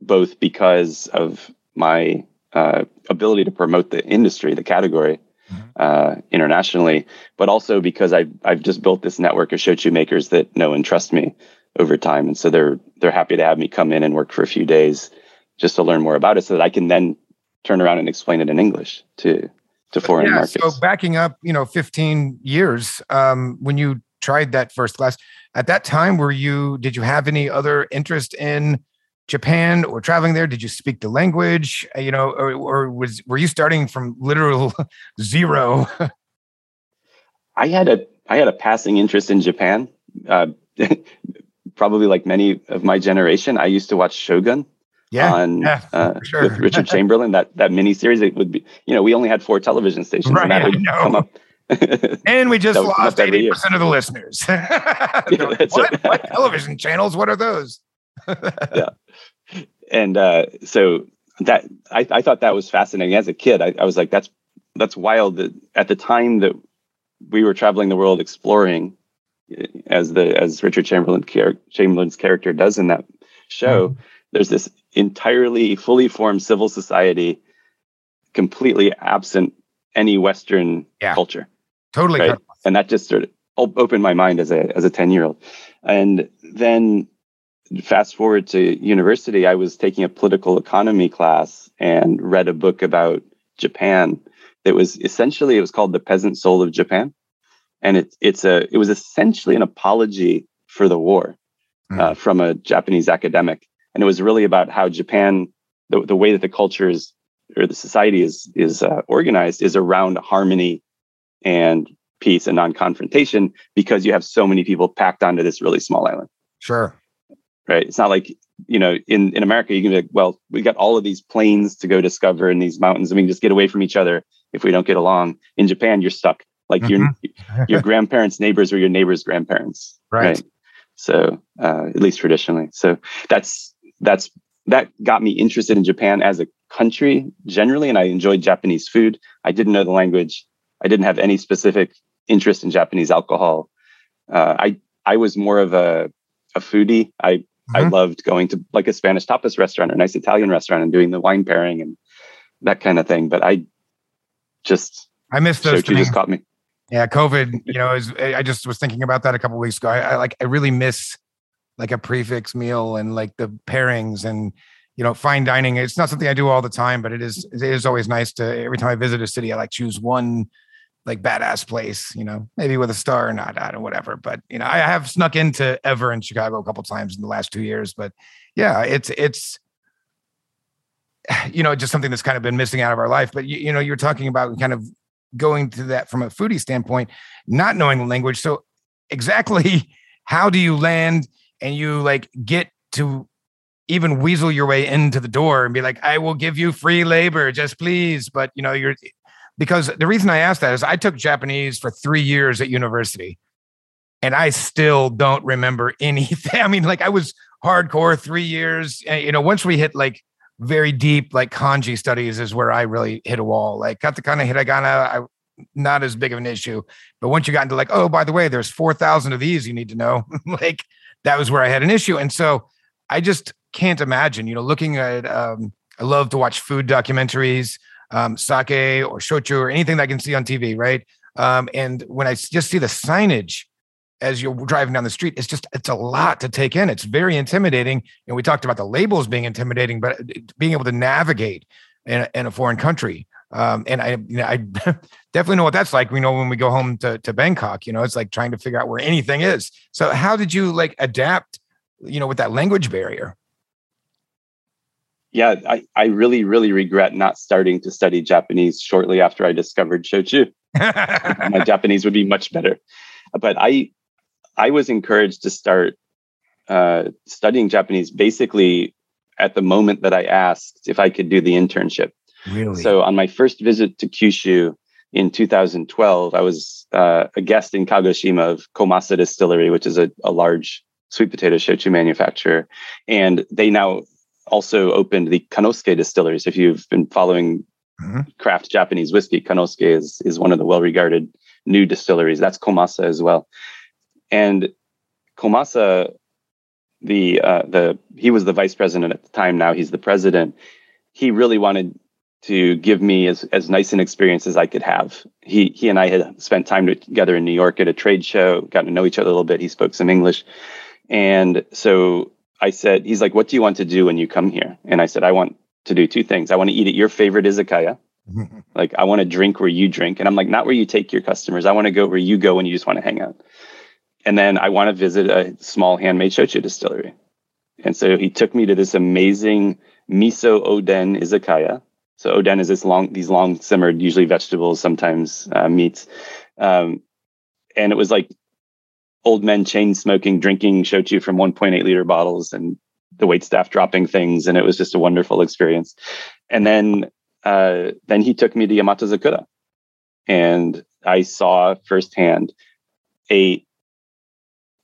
both because of my uh, ability to promote the industry, the category Mhm. uh, internationally, but also because I've I've just built this network of shochu makers that know and trust me over time, and so they're they're happy to have me come in and work for a few days just to learn more about it, so that I can then turn around and explain it in English to to foreign yeah, markets. So backing up, you know, 15 years, um, when you tried that first class, at that time, were you did you have any other interest in Japan or traveling there? Did you speak the language? Uh, You know, or, or was were you starting from literal zero? I had a I had a passing interest in Japan. Uh, probably like many of my generation, I used to watch Shogun yeah, on yeah, uh, sure. with Richard Chamberlain. That that mini series. it would be you know we only had four television stations, Right, and that would come up. and we just That would come lost eighty percent of the listeners. What, what television channels? What are those? Yeah, and uh, so that I, I thought that was fascinating as a kid. I, I was like, that's that's wild that at the time that we were traveling the world exploring as the as Richard Chamberlain char- Chamberlain's character does in that show mm-hmm. there's this entirely fully formed civil society completely absent any western yeah. culture totally right? and that just sort of opened my mind as a as a 10 year old and then fast forward to university i was taking a political economy class and read a book about japan that was essentially it was called the peasant soul of japan and it, it's a it was essentially an apology for the war mm. uh, from a japanese academic and it was really about how japan the, the way that the culture is or the society is is uh, organized is around harmony and peace and non-confrontation because you have so many people packed onto this really small island. Sure. Right? It's not like you know in in america you can be like well we got all of these plains to go discover in these mountains and we can just get away from each other if we don't get along. In japan you're stuck. Like mm-hmm. your your grandparents neighbors or your neighbors grandparents. Right, right? so uh, at least traditionally. So that's that's that got me interested in japan as a country generally and i enjoyed japanese food i didn't know the language i didn't have any specific interest in japanese alcohol uh, i i was more of a a foodie i mm-hmm. i loved going to like a spanish tapas restaurant or a nice italian restaurant and doing the wine pairing and that kind of thing but i just i missed those you just caught me yeah, COVID. You know, is I just was thinking about that a couple weeks ago. I, I, like I really miss like a prix fixe meal and like the pairings and you know fine dining. It's not something I do all the time, but it is it is always nice to every time I visit a city, I like choose one like badass place. You know, maybe with a star or not, I don't whatever. But you know, I have snuck into Ever in Chicago a couple times in the last two years. But yeah, it's it's you know just something that's kind of been missing out of our life. But you, you know, you're talking about kind of going to that from a foodie standpoint, not knowing the language. So exactly how do you land and you like get to even weasel your way into the door and be like, I will give you free labor, just please. But you know, you're because the reason I asked that is I took Japanese for three years at university and I still don't remember anything. I mean, like I was hardcore three years. Eh, you know, once we hit like very deep like kanji studies is where I really hit a wall. Like katakana, hiragana, I, not as big of an issue. But once you got into like, oh, by the way, there's 4,000 of these you need to know, like that was where I had an issue. And so I just can't imagine, you know, looking at, um, I love to watch food documentaries, um, sake or shochu or anything that I can see on TV, right? Um, and when I just see the signage as you're driving down the street it's just it's a lot to take in it's very intimidating and we talked about the labels being intimidating but being able to navigate in a, in a foreign country um, and i you know i definitely know what that's like we know when we go home to, to bangkok you know it's like trying to figure out where anything is so how did you like adapt you know with that language barrier yeah i, I really really regret not starting to study japanese shortly after i discovered shochu my japanese would be much better but i I was encouraged to start uh, studying Japanese basically at the moment that I asked if I could do the internship. Really? So on my first visit to Kyushu in 2012, I was uh, a guest in Kagoshima of Komasa Distillery, which is a, a large sweet potato shochu manufacturer. And they now also opened the Kanosuke distilleries. If you've been following mm-hmm. craft Japanese whiskey, Kanosuke is, is one of the well-regarded new distilleries. That's Komasa as well. And Komasa, the uh, the he was the vice president at the time. Now he's the president. He really wanted to give me as, as nice an experience as I could have. He he and I had spent time together in New York at a trade show, got to know each other a little bit. He spoke some English, and so I said, he's like, "What do you want to do when you come here?" And I said, "I want to do two things. I want to eat at your favorite izakaya." like I want to drink where you drink. And I'm like, not where you take your customers. I want to go where you go when you just want to hang out and then I want to visit a small handmade shochu distillery. And so he took me to this amazing miso oden izakaya. So oden is this long, these long simmered, usually vegetables, sometimes uh, meats. Um, and it was like old men chain smoking, drinking shochu from 1.8 liter bottles, and the wait staff dropping things, and it was just a wonderful experience. And then, uh, then he took me to Yamato Zakura, and I saw firsthand a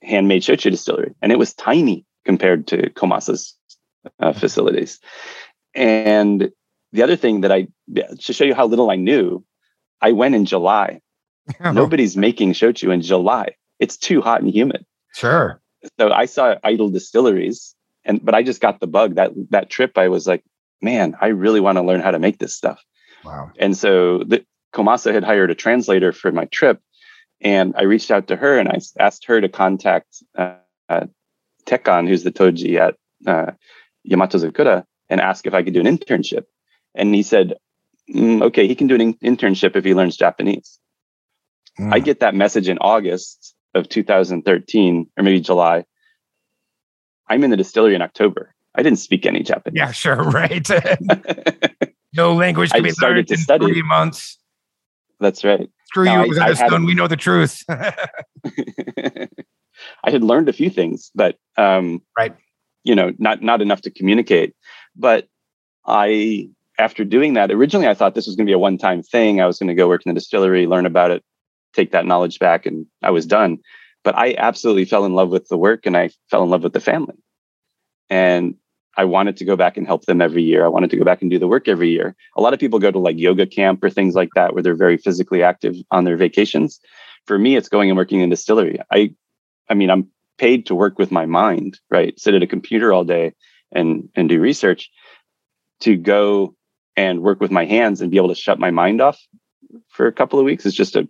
handmade shochu distillery, and it was tiny compared to Komasa's uh, facilities. And the other thing that I, to show you how little I knew, I went in July. Oh, Nobody's making shochu in July. It's too hot and humid. sure. So I saw idle distilleries, and but I just got the bug that that trip. I was like, man, I really want to learn how to make this stuff. Wow. And so the Komasa had hired a translator for my trip, and I reached out to her and I asked her to contact uh, uh, Tekan, who's the toji at uh, Yamato Zakura, and ask if I could do an internship. And he said, "Mm, okay, he can do an in- internship if he learns Japanese. I Mm. get that message in August of 2013, or maybe July. I'm in the distillery in October. I didn't speak any Japanese. Yeah, sure. Right. no language I be started learned to in study. three months. That's right. Screw No, you, I- it was I a had- stone. We know the truth. I had learned a few things, but um, Right. you know, not not enough to communicate. But I, after doing that, originally I thought this was going to be a one time thing. I was going to go work in the distillery, learn about it, take that knowledge back, and I was done. But I absolutely fell in love with the work, and I fell in love with the family, and I wanted to go back and help them every year. I wanted to go back and do the work every year. A lot of people go to like yoga camp or things like that where they're very physically active on their vacations. For me, it's going and working in distillery. I I mean, I'm paid to work with my mind, right? Sit at a computer all day and and do research. To go and work with my hands and be able to shut my mind off for a couple of weeks is just a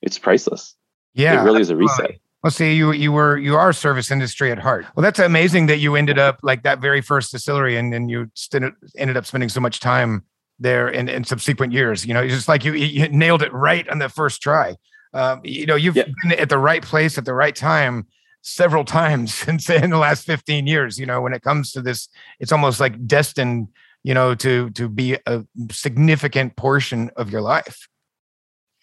it's priceless. yeah. it really is a reset. Well, see, you you were you are service industry at heart. Well, that's amazing that you ended up like that very first distillery, and then you st- ended up spending so much time there in, in subsequent years. You know, it's just like you you nailed it right on the first try. Um, you know, you've Yeah. been at the right place at the right time several times since in the last 15 years. You know, when it comes to this, it's almost like destined, you know, to to be a significant portion of your life.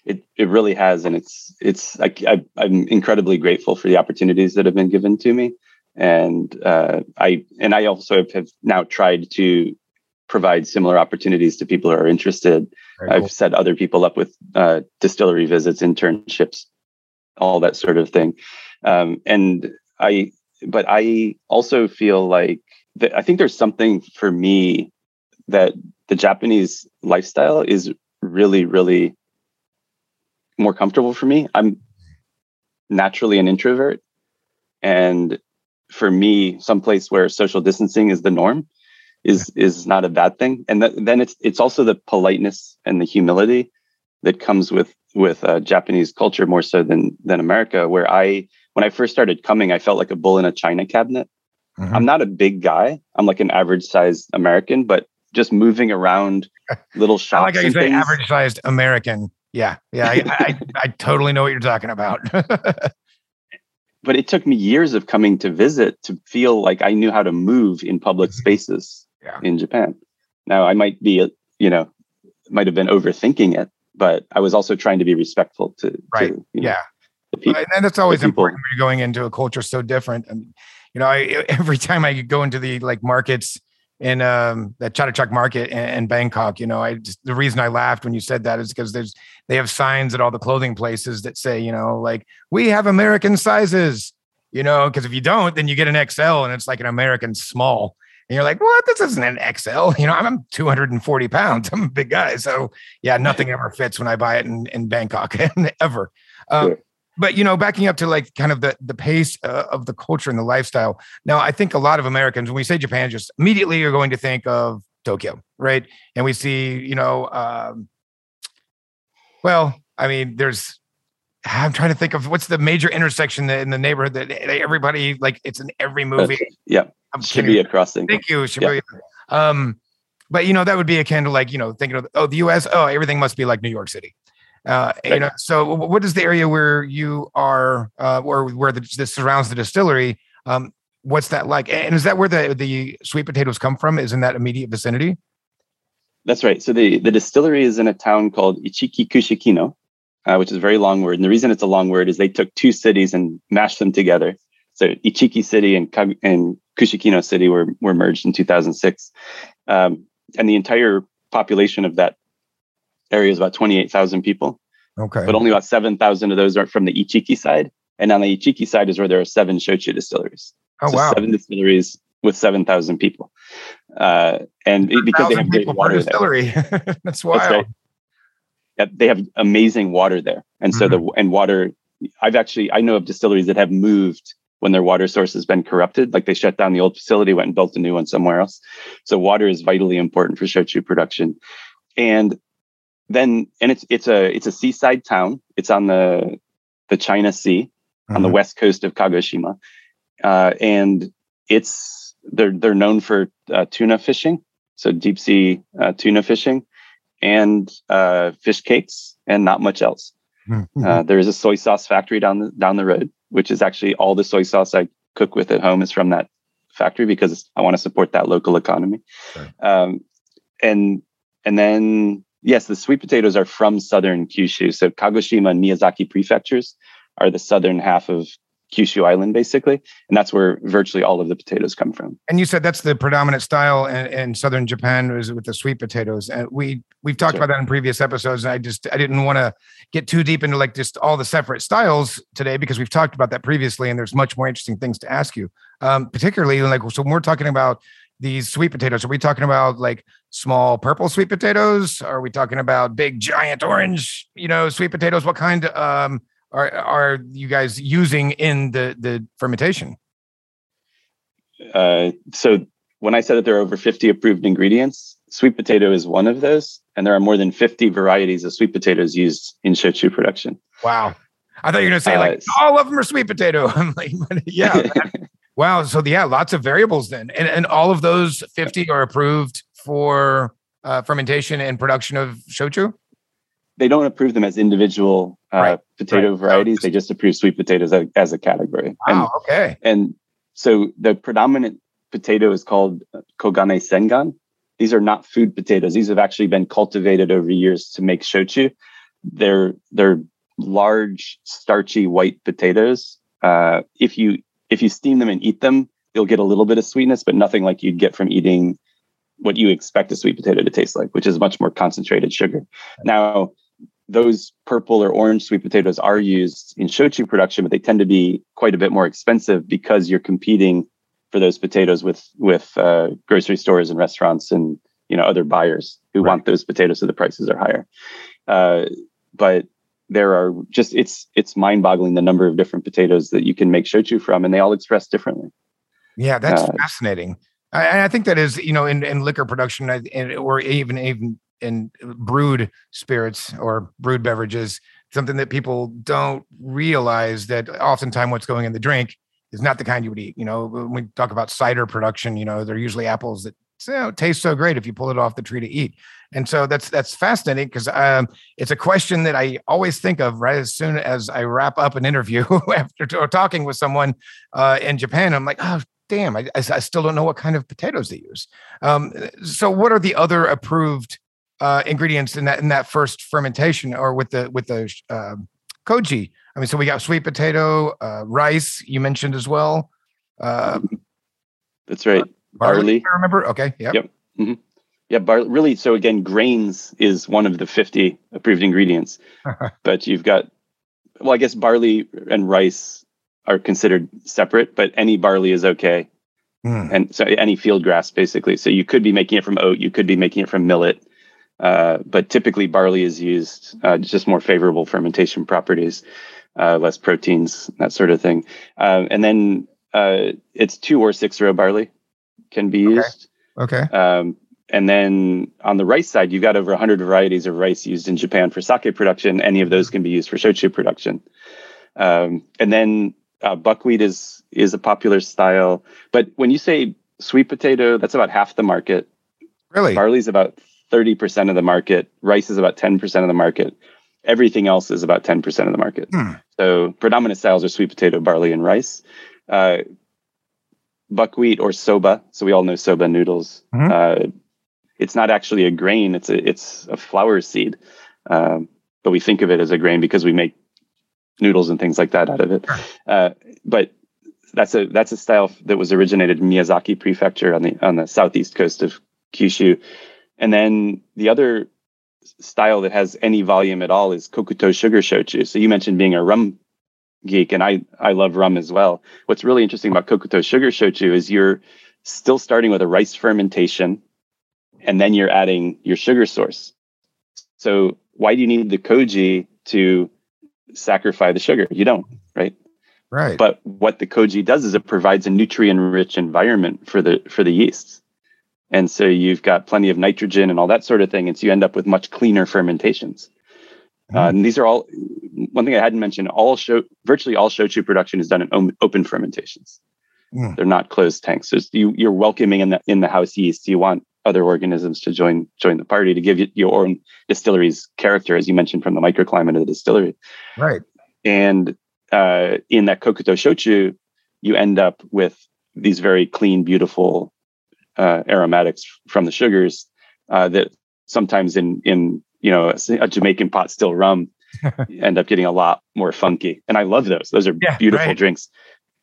It it really has, and it's it's I, I I'm incredibly grateful for the opportunities that have been given to me, and uh, I and I also have, now tried to provide similar opportunities to people who are interested. Very I've cool. set other people up with uh, distillery visits, internships, all that sort of thing. Um, and I, but I also feel like that I think there's something for me that the Japanese lifestyle is really, really more comfortable for me. I'm naturally an introvert. And for me, someplace where social distancing is the norm is is not a bad thing. And th- then it's it's also the politeness and the humility that comes with with uh, Japanese culture more so than than America. Where I when I first started coming, I felt like a bull in a china cabinet. Mhm. I'm not a big guy. I'm like an average sized American, but just moving around little shops. I like how you say average sized American. Yeah. Yeah. I, I, I totally know what you're talking about. but it took me years of coming to visit to feel like I knew how to move in public Mhm. spaces Yeah. in Japan. Now I might be, you know, might have been overthinking it, but I was also trying to be respectful to, to, Right. you know, yeah. the people. And that's always important when you're going into a culture so different. And, you know, I, every time I go into the like markets in um, that Chatuchak market in, in Bangkok, you know, I just, the reason I laughed when you said that is because there's, they have signs at all the clothing places that say, you know, like we have American sizes, you know, because if you don't, then you get an XL and it's like an American small. And you're like, what? This isn't an XL. You know, I'm 240 pounds. I'm a big guy. So yeah, nothing ever fits when I buy it in, in Bangkok ever. Um. But you know, backing up to like kind of the the pace uh, of the culture and the lifestyle. Now, I think a lot of Americans, when we say Japan, just immediately you're going to think of Tokyo, right? And we see, you know, um, well, I mean, there's. I'm trying to think of what's the major intersection that in the neighborhood that everybody like. It's in every movie. yeah, I'm kidding. Shibuya crossing. Thank you, Shibuya. Um, but you know, that would be akin to like, you know, thinking of oh, the US, oh, everything must be like New York City. Uh, you know, so what is the area where you are uh or where the, this surrounds the distillery? Um, what's that like? And is that where the the sweet potatoes come from? Is in that immediate vicinity? That's right. So the, the distillery is in a town called Ichiki Kushikino, uh, which is a very long word. And the reason it's a long word is they took two cities and mashed them together. So Ichiki City and, Kag- and Kushikino City were, were merged in 2006. Um, and the entire population of that area is about 28,000 people, Okay. but only about 7,000 of those are from the Ichiki side. And on the Ichiki side is where there are seven shochu distilleries. oh So wow. seven distilleries with 7,000 people. Uh, and it- because they have great water distillery. That's wild. right. they have amazing water there, and so mm-hmm. the and water. I've actually I know of distilleries that have moved when their water source has been corrupted. Like they shut down the old facility, went and built a new one somewhere else. So water is vitally important for shochu production. And then and it's it's a it's a seaside town. It's on the the China Sea mm-hmm. on the mm-hmm. west coast of Kagoshima, uh, and it's they're they're known for uh, tuna fishing, so deep sea uh, tuna fishing, and uh, fish cakes, and not much else. Mm-hmm. Uh, there is a soy sauce factory down the down the road, which is actually all the soy sauce I cook with at home is from that factory because I want to support that local economy. Sure. Um, and and then yes, the sweet potatoes are from southern Kyushu. So Kagoshima and Miyazaki prefectures are the southern half of Kyushu Island, basically, and that's where virtually all of the potatoes come from. And you said that's the predominant style in, in southern Japan is with the sweet potatoes, and we we've talked sure. about that in previous episodes. And I just I didn't want to get too deep into like just all the separate styles today because we've talked about that previously, and there's much more interesting things to ask you. Um, particularly like so when we're talking about these sweet potatoes, are we talking about like small purple sweet potatoes? Are we talking about big giant orange, you know, sweet potatoes? What kind um are are you guys using in the the fermentation? Uh, so when I said that there are over 50 approved ingredients, sweet potato is one of those, and there are more than 50 varieties of sweet potatoes used in shochu production. Wow. I thought you were going to say uh, like all of them are sweet potato. I'm like, yeah. wow. So yeah, lots of variables then, and and all of those 50 are approved for uh, fermentation and production of shochu they don't approve them as individual uh, right. potato right. varieties. They just approve sweet potatoes as, as a category. Wow. And, okay. And so the predominant potato is called Kogane Sengan. These are not food potatoes. These have actually been cultivated over years to make shochu. They're they're large, starchy white potatoes. Uh, if you if you steam them and eat them, you'll get a little bit of sweetness, but nothing like you'd get from eating what you expect a sweet potato to taste like, which is much more concentrated sugar. Now, those purple or orange sweet potatoes are used in shochu production, but they tend to be quite a bit more expensive because you're competing for those potatoes with with uh, grocery stores and restaurants and you know other buyers who right. want those potatoes, so the prices are higher. Uh, but there are just it's it's mind-boggling the number of different potatoes that you can make shochu from, and they all express differently. Yeah, that's uh, fascinating. I, I, think that is you know in, in liquor production or even even in brewed spirits or brewed beverages, something that people don't realize that oftentimes what's going in the drink is not the kind you would eat. You know, when we talk about cider production, you know, they're usually apples that you know, taste so great if you pull it off the tree to eat. And so that's that's fascinating because um, it's a question that I always think of right as soon as I wrap up an interview after talking with someone uh, in Japan. I'm like, oh damn, I, I, still don't know what kind of potatoes they use. Um, so what are the other approved uh, ingredients in that in that first fermentation or with the with the uh, koji. I mean, so we got sweet potato, uh, rice. You mentioned as well. Uh, That's right. Barley. barley. I remember. Okay. Yep. Yep. Mm-hmm. Yeah. Bar- really. So again, grains is one of the fifty approved ingredients, but you've got. Well, I guess barley and rice are considered separate, but any barley is okay. Mm. And so any field grass, basically. So you could be making it from oat, you could be making it from millet, uh, but typically, barley is used uh, just more favorable fermentation properties, uh, less proteins, that sort of thing. Uh, and then uh, it's two or six row barley can be used. Okay. Um, and then on the rice side, you've got over 100 varieties of rice used in Japan for sake production. Any of those can be used for shochu production. Um, and then buckwheat is is a popular style. But when you say sweet potato, that's about half the market. Really? Barley's about 30% of the market. Rice is about 10% of the market. Everything else is about 10% of the market. Hmm. So predominant styles are sweet potato, barley, and rice. Uh, buckwheat or soba. So we all know soba noodles. Mm-hmm. Uh, it's not actually a grain. It's a it's a flour seed, um, but we think of it as a grain because we make noodles and things like that out of it. Uh, but that's a that's a style that was originated in Miyazaki Prefecture on the on the southeast coast of Kyushu, and then the other style that has any volume at all is Kokuto sugar shochu. So you mentioned being a rum geek, and I I love rum as well. What's really interesting about Kokuto sugar shochu is you're still starting with a rice fermentation, and then you're adding your sugar source. So why do you need the koji to saccharify the sugar? You don't, right? Right. But what the koji does is it provides a nutrient-rich environment for the for the yeasts. And so you've got plenty of nitrogen and all that sort of thing. And so you end up with much cleaner fermentations. Mm-hmm. Uh, and these are all one thing I hadn't mentioned. All show virtually all shochu production is done in open fermentations. Mm. They're not closed tanks. So you, you're welcoming in the in the house yeast. You want other organisms to join join the party to give you your own distillery's character, as you mentioned, from the microclimate of the distillery. Right. And uh, in that kokuto shochu, you end up with these very clean, beautiful uh, aromatics from the sugars uh, that sometimes in in you know a, Jamaican pot still rum end up getting a lot more funky. And I love those. Those are yeah, beautiful right. drinks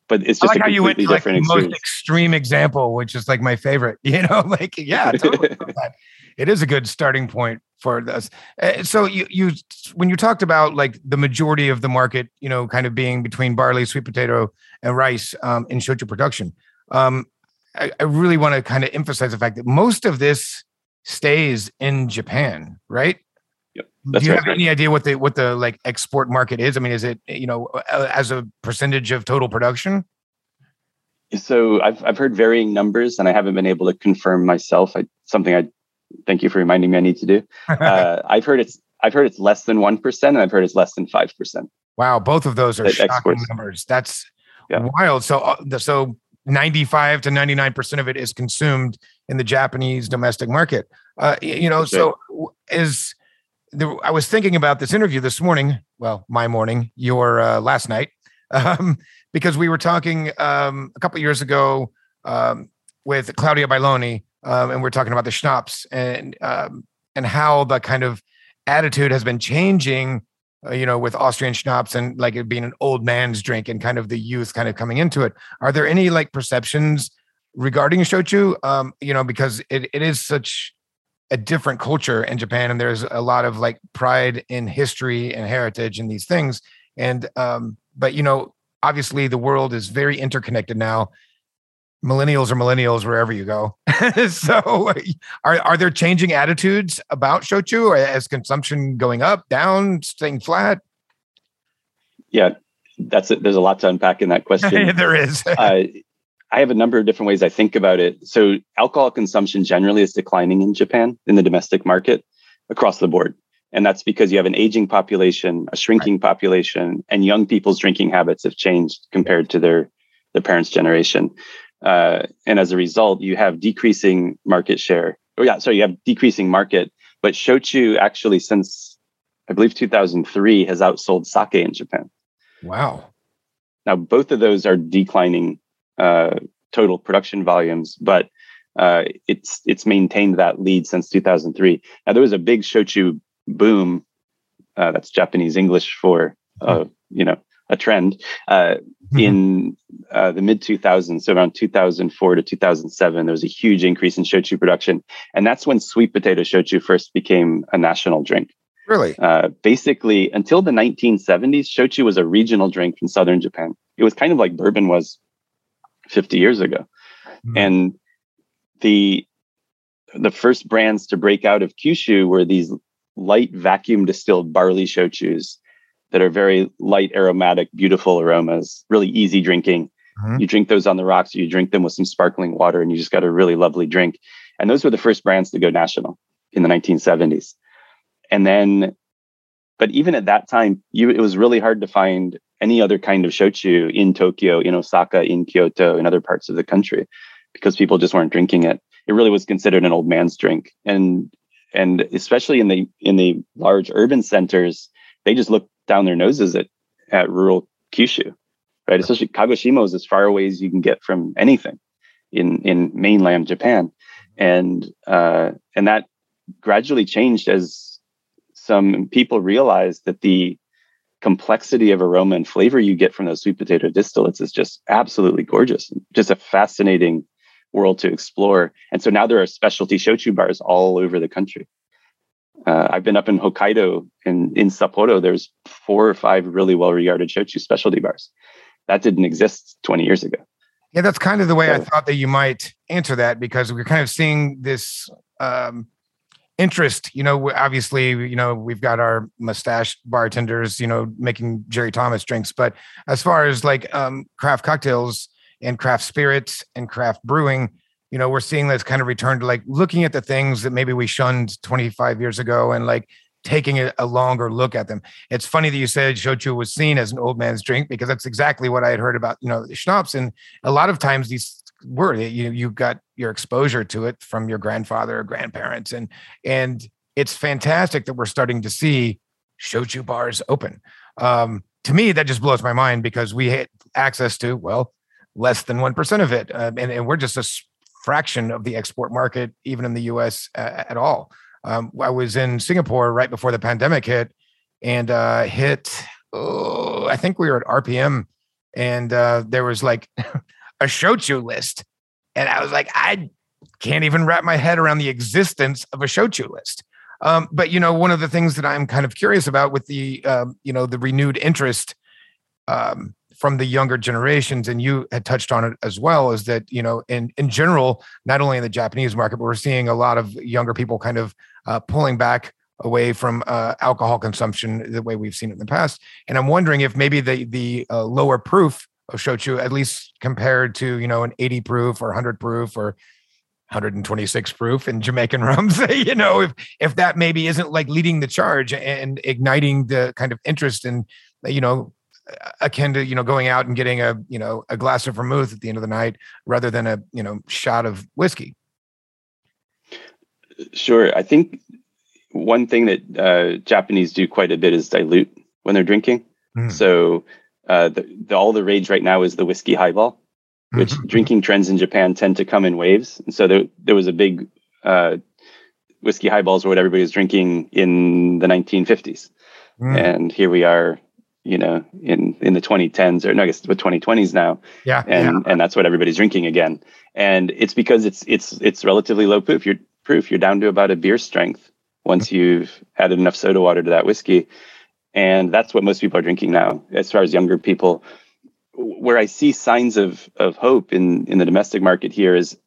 but it's just like a completely how you went to, different like, most extreme example, which is like my favorite. You know, like yeah, totally it is a good starting point for this. Uh, so you you when you talked about like the majority of the market, you know, kind of being between barley, sweet potato, and rice um, in shochu production, um, I, I really want to kind of emphasize the fact that most of this stays in Japan, right? Yep. Do you right, have any idea what the what the like export market is? I mean, is it you know as a percentage of total production? So I've I've heard varying numbers, and I haven't been able to confirm myself. I, something I thank you for reminding me I need to do. Uh, I've heard it's I've heard it's less than one percent, and I've heard it's less than five percent. Wow, both of those are shocking exports. numbers. That's yeah. wild. So uh, so 95 to 99 percent of it is consumed in the Japanese domestic market. Uh, you know, That's so right. is there, I was thinking about this interview this morning. Well, my morning, your uh, last night, um, because we were talking um, a couple years ago um, with Claudia Bailoni, um, and we are talking about the schnapps and um, and how the kind of attitude has been changing. Uh, you know, with Austrian schnapps and like it being an old man's drink, and kind of the youth kind of coming into it. Are there any like perceptions regarding shochu? Um, you know, because it, it is such a different culture in Japan, and there's a lot of like pride in history and heritage and these things. And um, but you know, obviously the world is very interconnected now. Millennials are millennials wherever you go. so, are are there changing attitudes about shochu? Or as consumption going up, down, staying flat? Yeah, that's it. There's a lot to unpack in that question. there is. uh, I have a number of different ways I think about it. So alcohol consumption generally is declining in Japan in the domestic market across the board. And that's because you have an aging population, a shrinking right. population, and young people's drinking habits have changed compared to their, their parents' generation. Uh, and as a result, you have decreasing market share. Oh, yeah, sorry, you have decreasing market. But shochu actually, since I believe 2003, has outsold sake in Japan. Wow. Now, both of those are declining uh, total production volumes, but uh, it's it's maintained that lead since 2003. Now there was a big shochu boom. Uh, that's Japanese English for uh, you know a trend uh, mm-hmm. in uh, the mid 2000s. So around 2004 to 2007, there was a huge increase in shochu production, and that's when sweet potato shochu first became a national drink. Really? Uh, basically, until the 1970s, shochu was a regional drink from southern Japan. It was kind of like bourbon was 50 years ago. Mm-hmm. And the the first brands to break out of Kyushu were these light vacuum distilled barley shochus that are very light, aromatic, beautiful aromas, really easy drinking. Mm-hmm. You drink those on the rocks, or you drink them with some sparkling water, and you just got a really lovely drink. And those were the first brands to go national in the 1970s. And then, but even at that time, you, it was really hard to find any other kind of shochu in Tokyo, in Osaka, in Kyoto, in other parts of the country, because people just weren't drinking it. It really was considered an old man's drink, and and especially in the in the large urban centers, they just looked down their noses at at rural Kyushu, right? Especially Kagoshima is as far away as you can get from anything in in mainland Japan, and uh, and that gradually changed as some people realized that the complexity of aroma and flavor you get from those sweet potato distillates is just absolutely gorgeous. Just a fascinating world to explore. And so now there are specialty shochu bars all over the country. Uh, I've been up in Hokkaido and in Sapporo. There's four or five really well-regarded shochu specialty bars. That didn't exist 20 years ago. Yeah, that's kind of the way so, I thought that you might answer that because we're kind of seeing this um, interest you know obviously you know we've got our mustache bartenders you know making jerry thomas drinks but as far as like um craft cocktails and craft spirits and craft brewing you know we're seeing this kind of return to like looking at the things that maybe we shunned 25 years ago and like taking a, longer look at them. It's funny that you said shochu was seen as an old man's drink because that's exactly what i had heard about you know the schnapps and a lot of times these were you you got your exposure to it from your grandfather or grandparents and and it's fantastic that we're starting to see shochu bars open. Um, to me that just blows my mind because we had access to well less than 1% of it uh, and, and we're just a fraction of the export market even in the us uh, at all. Um, i was in singapore right before the pandemic hit and uh, hit oh, i think we were at rpm and uh, there was like a shochu list. And I was like, I can't even wrap my head around the existence of a shochu list. Um, but you know, one of the things that I'm kind of curious about with the um, you know the renewed interest um, from the younger generations, and you had touched on it as well, is that you know in in general, not only in the Japanese market, but we're seeing a lot of younger people kind of uh, pulling back away from uh, alcohol consumption the way we've seen it in the past. And I'm wondering if maybe the the uh, lower proof Oshochu, at least compared to, you know, an 80 proof or 100 proof or 126 proof in Jamaican rums, you know, if if that maybe isn't like leading the charge and igniting the kind of interest in, you know, akin to, you know, going out and getting a, you know, a glass of vermouth at the end of the night rather than a, you know, shot of whiskey. Sure. I think one thing that uh, Japanese do quite a bit is dilute when they're drinking. Mm. So uh, the, the, all the rage right now is the whiskey highball, which mm-hmm. drinking trends in Japan tend to come in waves. And so there, there was a big uh, whiskey highballs or what everybody was drinking in the 1950s. Mm. And here we are, you know, in, in the 2010s or no, I guess the 2020s now. Yeah. And, yeah. and that's what everybody's drinking again. And it's because it's, it's, it's relatively low proof. You're proof. You're down to about a beer strength once mm-hmm. you've added enough soda water to that whiskey. And that's what most people are drinking now, as far as younger people. Where I see signs of of hope in in the domestic market here is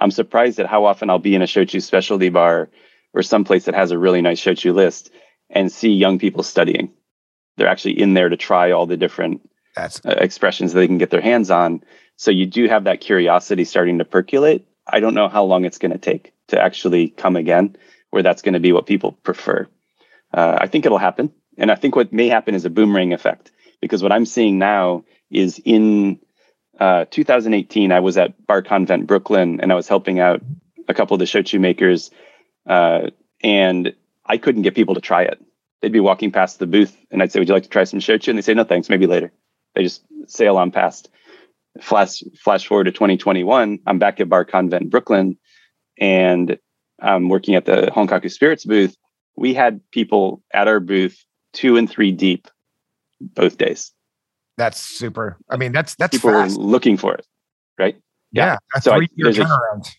I'm surprised at how often I'll be in a shochu specialty bar or someplace that has a really nice shochu list and see young people studying. They're actually in there to try all the different uh, expressions that they can get their hands on. So you do have that curiosity starting to percolate. I don't know how long it's going to take to actually come again, where that's going to be what people prefer. Uh, I think it'll happen. And I think what may happen is a boomerang effect because what I'm seeing now is in uh, 2018, I was at Bar Convent Brooklyn and I was helping out a couple of the shochu makers. Uh, and I couldn't get people to try it. They'd be walking past the booth and I'd say, Would you like to try some shochu? And they say, No, thanks, maybe later. They just sail on past. Flash, flash forward to 2021, I'm back at Bar Convent Brooklyn and I'm working at the Honkaku Spirits booth we had people at our booth two and three deep both days. That's super. I mean, that's that's people fast. were looking for it, right? Yeah, yeah. so I, there's turnaround. a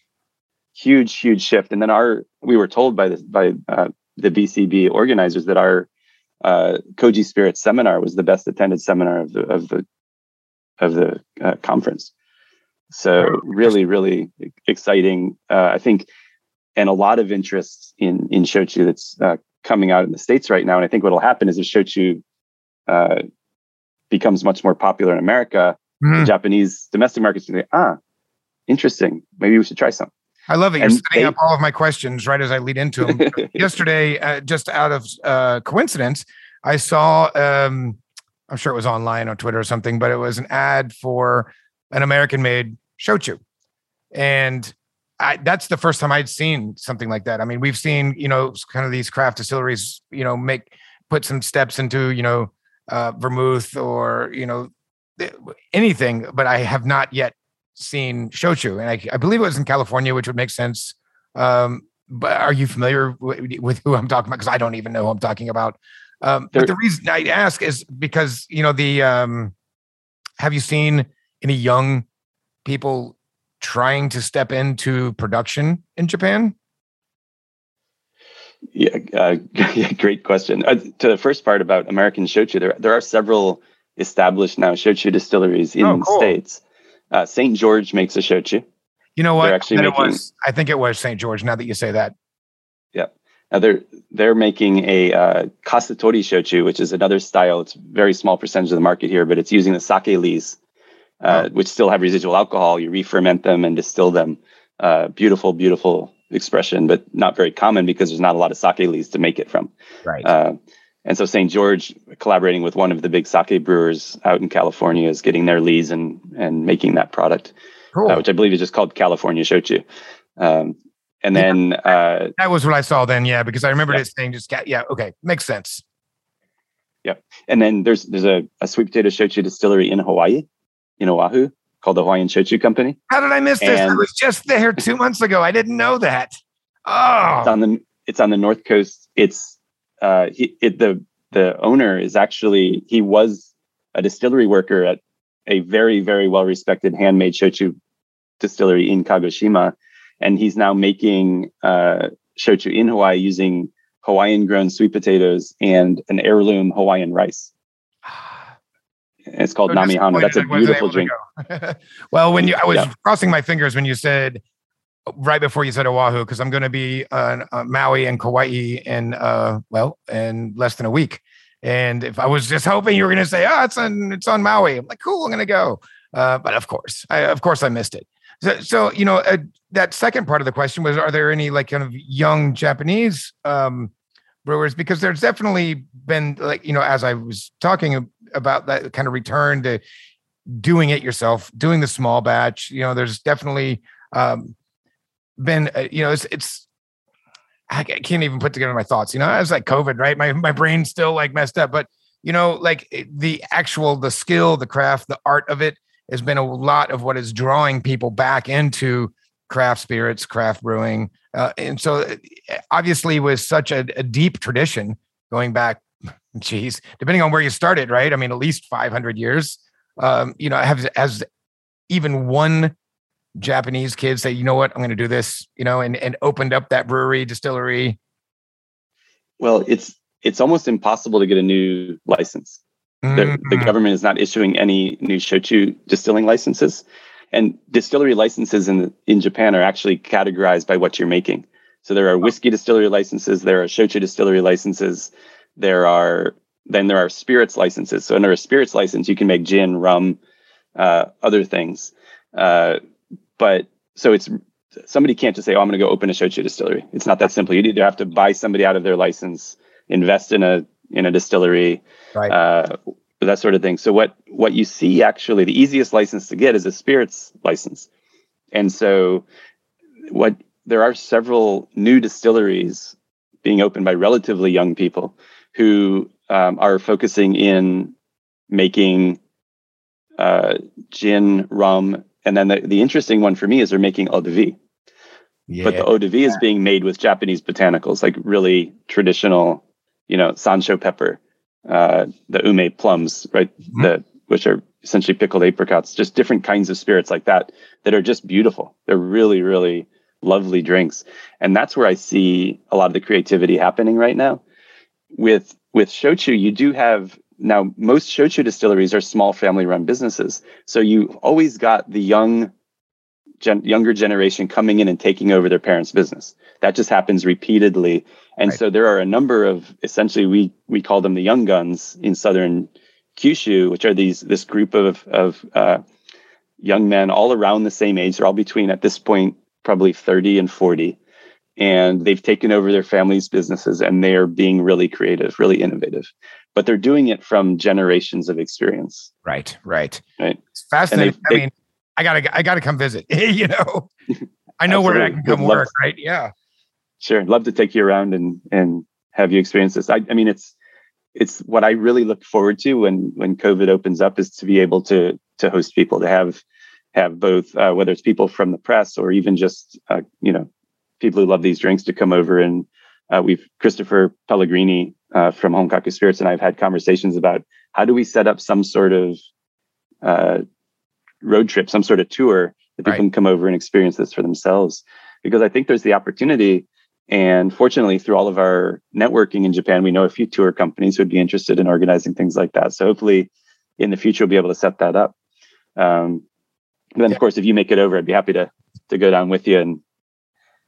huge, huge shift. And then our we were told by the by uh, the BCB organizers that our uh, Koji Spirit seminar was the best attended seminar of the of the of the uh, conference. So really, really exciting. Uh, I think and a lot of interest in in shochu that's uh, coming out in the states right now. And I think what will happen is if shochu uh, becomes much more popular in America, mm-hmm. the Japanese domestic markets say, ah, interesting. Maybe we should try some. I love it. You're and setting they, up all of my questions right as I lead into them. Yesterday, uh, just out of uh, coincidence, I saw. Um, I'm sure it was online on Twitter or something, but it was an ad for an American-made shochu, and I, that's the first time I'd seen something like that. I mean, we've seen, you know, kind of these craft distilleries, you know, make put some steps into, you know, uh, vermouth or you know anything, but I have not yet seen shochu, and I, I believe it was in California, which would make sense. Um, but are you familiar with, with who I'm talking about? Because I don't even know who I'm talking about. Um, but the reason I ask is because you know the um, have you seen any young people trying to step into production in Japan? Yeah, uh, yeah great question. Uh, to the first part about American shochu, there there are several established now shochu distilleries in oh, cool. the states. Uh, St. George makes a shochu. You know what? Actually making, was, I think it was St. George. Now that you say that, Yeah. Now they're they're making a uh, kasutori shochu, which is another style. It's a very small percentage of the market here, but it's using the sake lees, uh, oh. which still have residual alcohol. You re-ferment them and distill them. Uh, beautiful, beautiful expression, but not very common because there's not a lot of sake lees to make it from. Right. Uh, and so St. George, collaborating with one of the big sake brewers out in California, is getting their lees and and making that product, cool. uh, which I believe is just called California Shochu. Um, and yeah, then uh, that was what I saw then, yeah, because I remember yeah. it saying just yeah, okay, makes sense. Yeah, and then there's there's a, a sweet potato shochu distillery in Hawaii, in Oahu, called the Hawaiian Shochu Company. How did I miss this? And I was just there two months ago. I didn't know that. Oh, it's on the it's on the north coast. It's uh, he, it, the the owner is actually he was a distillery worker at a very very well respected handmade shochu distillery in Kagoshima, and he's now making uh, shochu in Hawaii using Hawaiian grown sweet potatoes and an heirloom Hawaiian rice. It's called so Namihana. That's a beautiful drink. well, when you, I was yeah. crossing my fingers when you said right before you said Oahu because I'm going to be on uh, Maui and Kauai in uh, well in less than a week. And if I was just hoping you were going to say, "Oh, it's on it's on Maui," I'm like, "Cool, I'm going to go." Uh, but of course, I, of course, I missed it. So, so you know, uh, that second part of the question was: Are there any like kind of young Japanese um, brewers? Because there's definitely been like you know, as I was talking about that kind of return to doing it yourself, doing the small batch. You know, there's definitely um, been, uh, you know, it's, it's, I can't even put together my thoughts. You know, I was like COVID, right? My my brain's still like messed up, but you know, like the actual the skill, the craft, the art of it has been a lot of what is drawing people back into craft spirits, craft brewing, uh, and so uh, obviously with such a, a deep tradition going back, geez, depending on where you started, right? I mean, at least five hundred years. Um, you know, has has even one Japanese kid say, you know what, I'm going to do this, you know, and, and opened up that brewery, distillery? Well, it's it's almost impossible to get a new license. Mm-hmm. The, the, mm. government is not issuing any new shochu distilling licenses, and distillery licenses in in Japan are actually categorized by what you're making. So there are whiskey distillery licenses, there are shochu distillery licenses, there are then there are spirits licenses. So under a spirits license, you can make gin, rum, uh, other things. Uh, but so it's somebody can't just say, "Oh, I'm going to go open a shochu distillery." It's not that simple. You either have to buy somebody out of their license, invest in a in a distillery, right. uh, that sort of thing. So what what you see actually, the easiest license to get is a spirits license, and so what there are several new distilleries being opened by relatively young people who um, are focusing in making uh, gin, rum, and then the, the interesting one for me is they're making eau de vie. Yeah. But the eau de vie is being made with Japanese botanicals, like really traditional, you know, sansho pepper, uh, the ume plums, right? Mm-hmm. The which are essentially pickled apricots, just different kinds of spirits like that that are just beautiful. They're really, really lovely drinks. And that's where I see a lot of the creativity happening right now. With with shochu, you do have now, most shochu distilleries are small family run businesses. So you always got the young, gen- younger generation coming in and taking over their parents' business. That just happens repeatedly. And right. so there are a number of essentially we we call them the young guns in southern Kyushu, which are these this group of of uh, young men all around the same age. They're all between at this point probably 30 and 40 and they've taken over their families' businesses and they are being really creative, really innovative. But they're doing it from generations of experience. Right, right. Right. It's fascinating. They, I mean, I gotta I gotta come visit. you know, I know where I can come work, right? Yeah. Sure. Love to take you around and and have you experience this. I, I mean it's it's what I really look forward to when when COVID opens up is to be able to to host people, to have have both uh, whether it's people from the press or even just uh, you know people who love these drinks to come over and uh, we've Christopher Pellegrini uh, from Honkaku Spirits and I've had conversations about how do we set up some sort of uh, road trip, some sort of tour that people right. can come over and experience this for themselves. Because I think there's the opportunity. And fortunately, through all of our networking in Japan, we know a few tour companies who would be interested in organizing things like that. So hopefully, in the future, we'll be able to set that up. Um, then, yeah. of course, if you make it over, I'd be happy to to go down with you and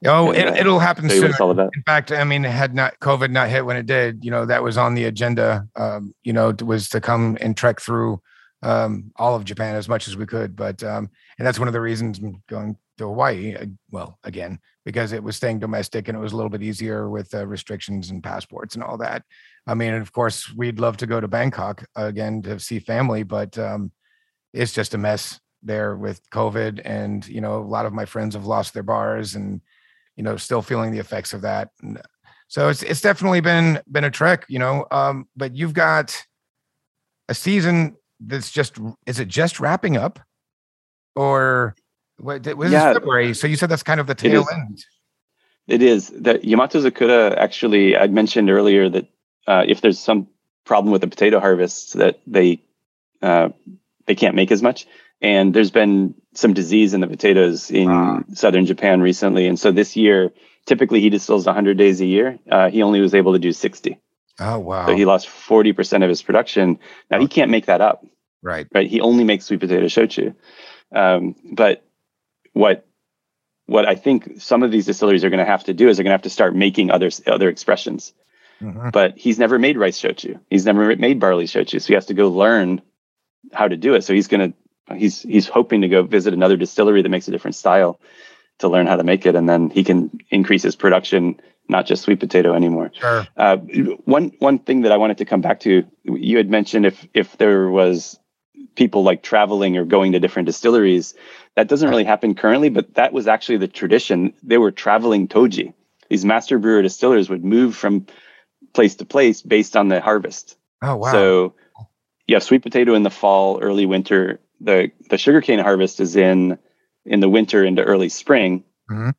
Oh, and, it, will happen soon. In fact, I mean, had not COVID not hit when it did, you know, that was on the agenda. Um, you know, was to come and trek through um, all of Japan as much as we could. But um, and that's one of the reasons I'm going to Hawaii. Uh, well, again, because it was staying domestic and it was a little bit easier with uh, restrictions and passports and all that. I mean, of course, we'd love to go to Bangkok again to see family, but um, it's just a mess there with COVID. And you know, a lot of my friends have lost their bars and you know, still feeling the effects of that. And so it's it's definitely been been a trek, you know. Um, but you've got a season that's just is it just wrapping up, or what? Was yeah. February? So you said that's kind of the tail end. It is that Yamato Zakura actually. I mentioned earlier that uh, if there's some problem with the potato harvest, that they uh, they can't make as much and there's been some disease in the potatoes in ah. southern Japan recently. And so this year, typically he distills 100 days a year. Uh, he only was able to do 60. Oh wow! So he lost 40 percent of his production. Now oh. he can't make that up. Right. Right. He only makes sweet potato shochu. Um, but what what I think some of these distilleries are going to have to do is they're going to have to start making other other expressions. Mm-hmm. But he's never made rice shochu. He's never made barley shochu. So he has to go learn how to do it. So he's going to he's he's hoping to go visit another distillery that makes a different style to learn how to make it, and then he can increase his production, not just sweet potato anymore. Sure. Uh, one one thing that I wanted to come back to, you had mentioned if if there was people like traveling or going to different distilleries, that doesn't really happen currently, but that was actually the tradition. They were traveling toji. These master brewer distillers would move from place to place based on the harvest. Oh wow! So you have sweet potato in the fall, early winter, the the sugarcane harvest is in in the winter into early spring. Mm-hmm.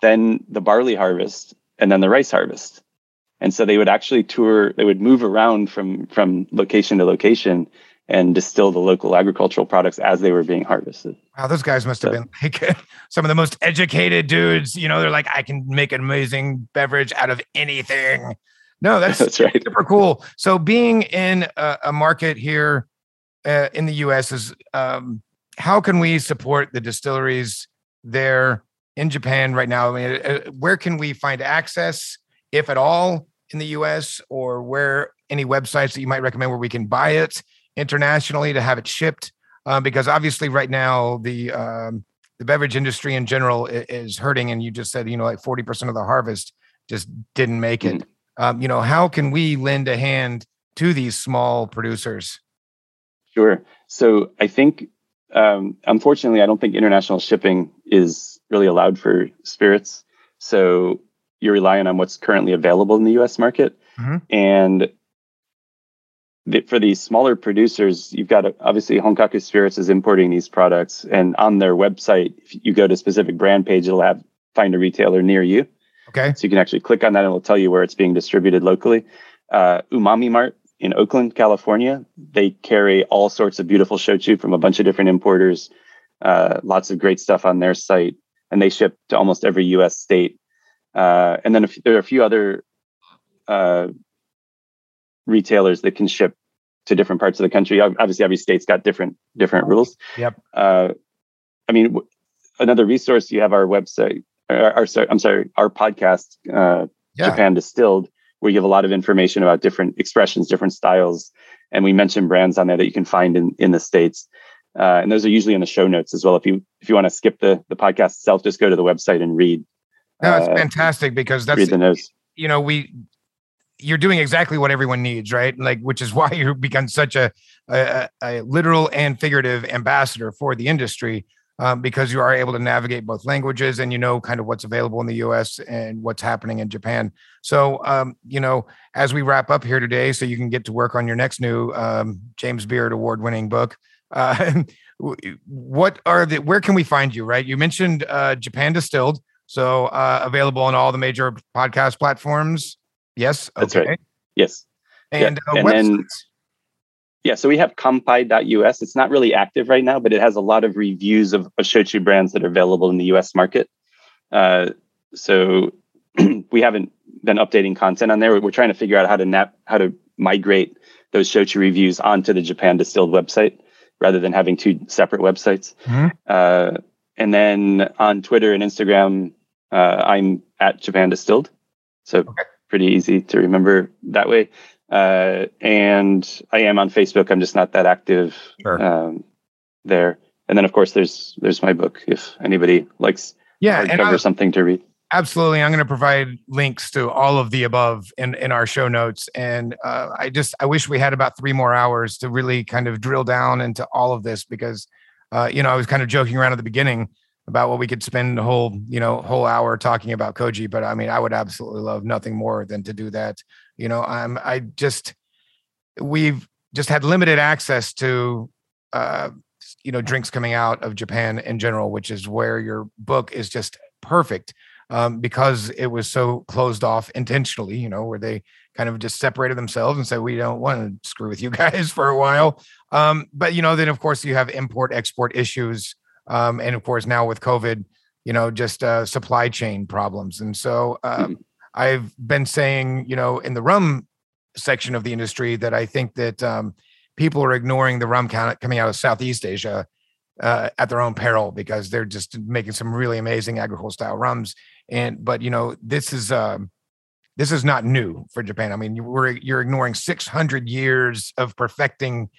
Then the barley harvest, and then the rice harvest. And so they would actually tour. They would move around from from location to location and distill the local agricultural products as they were being harvested. Wow, those guys must have so, been like some of the most educated dudes. You know, they're like, I can make an amazing beverage out of anything. No, that's, that's right. super cool. So being in a, a market here uh, in the U.S. is um, how can we support the distilleries there in Japan right now? I mean, uh, where can we find access, if at all, in the U.S. or where any websites that you might recommend where we can buy it internationally to have it shipped? Uh, because obviously, right now the um, the beverage industry in general is hurting, and you just said you know like forty percent of the harvest just didn't make it. Mm-hmm. Um, you know, how can we lend a hand to these small producers? Sure. So I think, um, unfortunately, I don't think international shipping is really allowed for spirits. So you're relying on what's currently available in the US market. Mm-hmm. And the, for these smaller producers, you've got obviously Honkaku Spirits is importing these products. And on their website, if you go to a specific brand page, it'll have find a retailer near you. Okay. So you can actually click on that and it'll tell you where it's being distributed locally. Uh, Umami Mart in Oakland, California. They carry all sorts of beautiful shochu from a bunch of different importers. Uh, lots of great stuff on their site, and they ship to almost every U.S. state. Uh, and then f- there are a few other uh, retailers that can ship to different parts of the country. Obviously, every state's got different different rules. Yep. Uh, I mean, w- another resource you have our website. Our, our sorry, I'm sorry, our podcast, uh, yeah. Japan Distilled we give a lot of information about different expressions, different styles, and we mention brands on there that you can find in in the states. Uh, and those are usually in the show notes as well. If you if you want to skip the the podcast itself, just go to the website and read. No, it's uh, fantastic because that's read the notes. You know, we you're doing exactly what everyone needs, right? Like, which is why you've become such a, a, a literal and figurative ambassador for the industry um, because you are able to navigate both languages and you know kind of what's available in the US and what's happening in Japan. So, um, you know, as we wrap up here today, so you can get to work on your next new um, James Beard award winning book. Uh, what are the, where can we find you, right? You mentioned uh, Japan Distilled. So, uh, available on all the major podcast platforms. Yes. That's okay. right. Yes. And, yeah. Uh, and then yeah, so we have kampai.us. It's not really active right now, but it has a lot of reviews of, of shochu brands that are available in the US market. Uh, so we haven't been updating content on there. We're trying to figure out how to nap, how to migrate those shochu reviews onto the Japan Distilled website rather than having two separate websites. Mm-hmm. Uh, and then on Twitter and Instagram, Uh, I'm at Japan Distilled, so okay. pretty easy to remember that way. Uh, and I am on Facebook. I'm just not that active sure. um, there. And then, of course, there's there's my book. If anybody likes yeah, and cover something to read. Absolutely, I'm going to provide links to all of the above in in our show notes. And uh, I just I wish we had about three more hours to really kind of drill down into all of this because uh, you know I was kind of joking around at the beginning about what we could spend a whole you know whole hour talking about koji but i mean i would absolutely love nothing more than to do that you know i'm i just we've just had limited access to uh you know drinks coming out of japan in general which is where your book is just perfect um, because it was so closed off intentionally you know where they kind of just separated themselves and said we don't want to screw with you guys for a while um, but you know then of course you have import export issues um, and of course now with COVID, you know, just uh, supply chain problems. And so um, mm-hmm. I've been saying, you know, in the rum section of the industry that I think that um, people are ignoring the rum coming out of Southeast Asia uh, at their own peril because they're just making some really amazing agricole style rums. And but you know, this is um, this is not new for Japan. I mean, we're you're ignoring 600 years of perfecting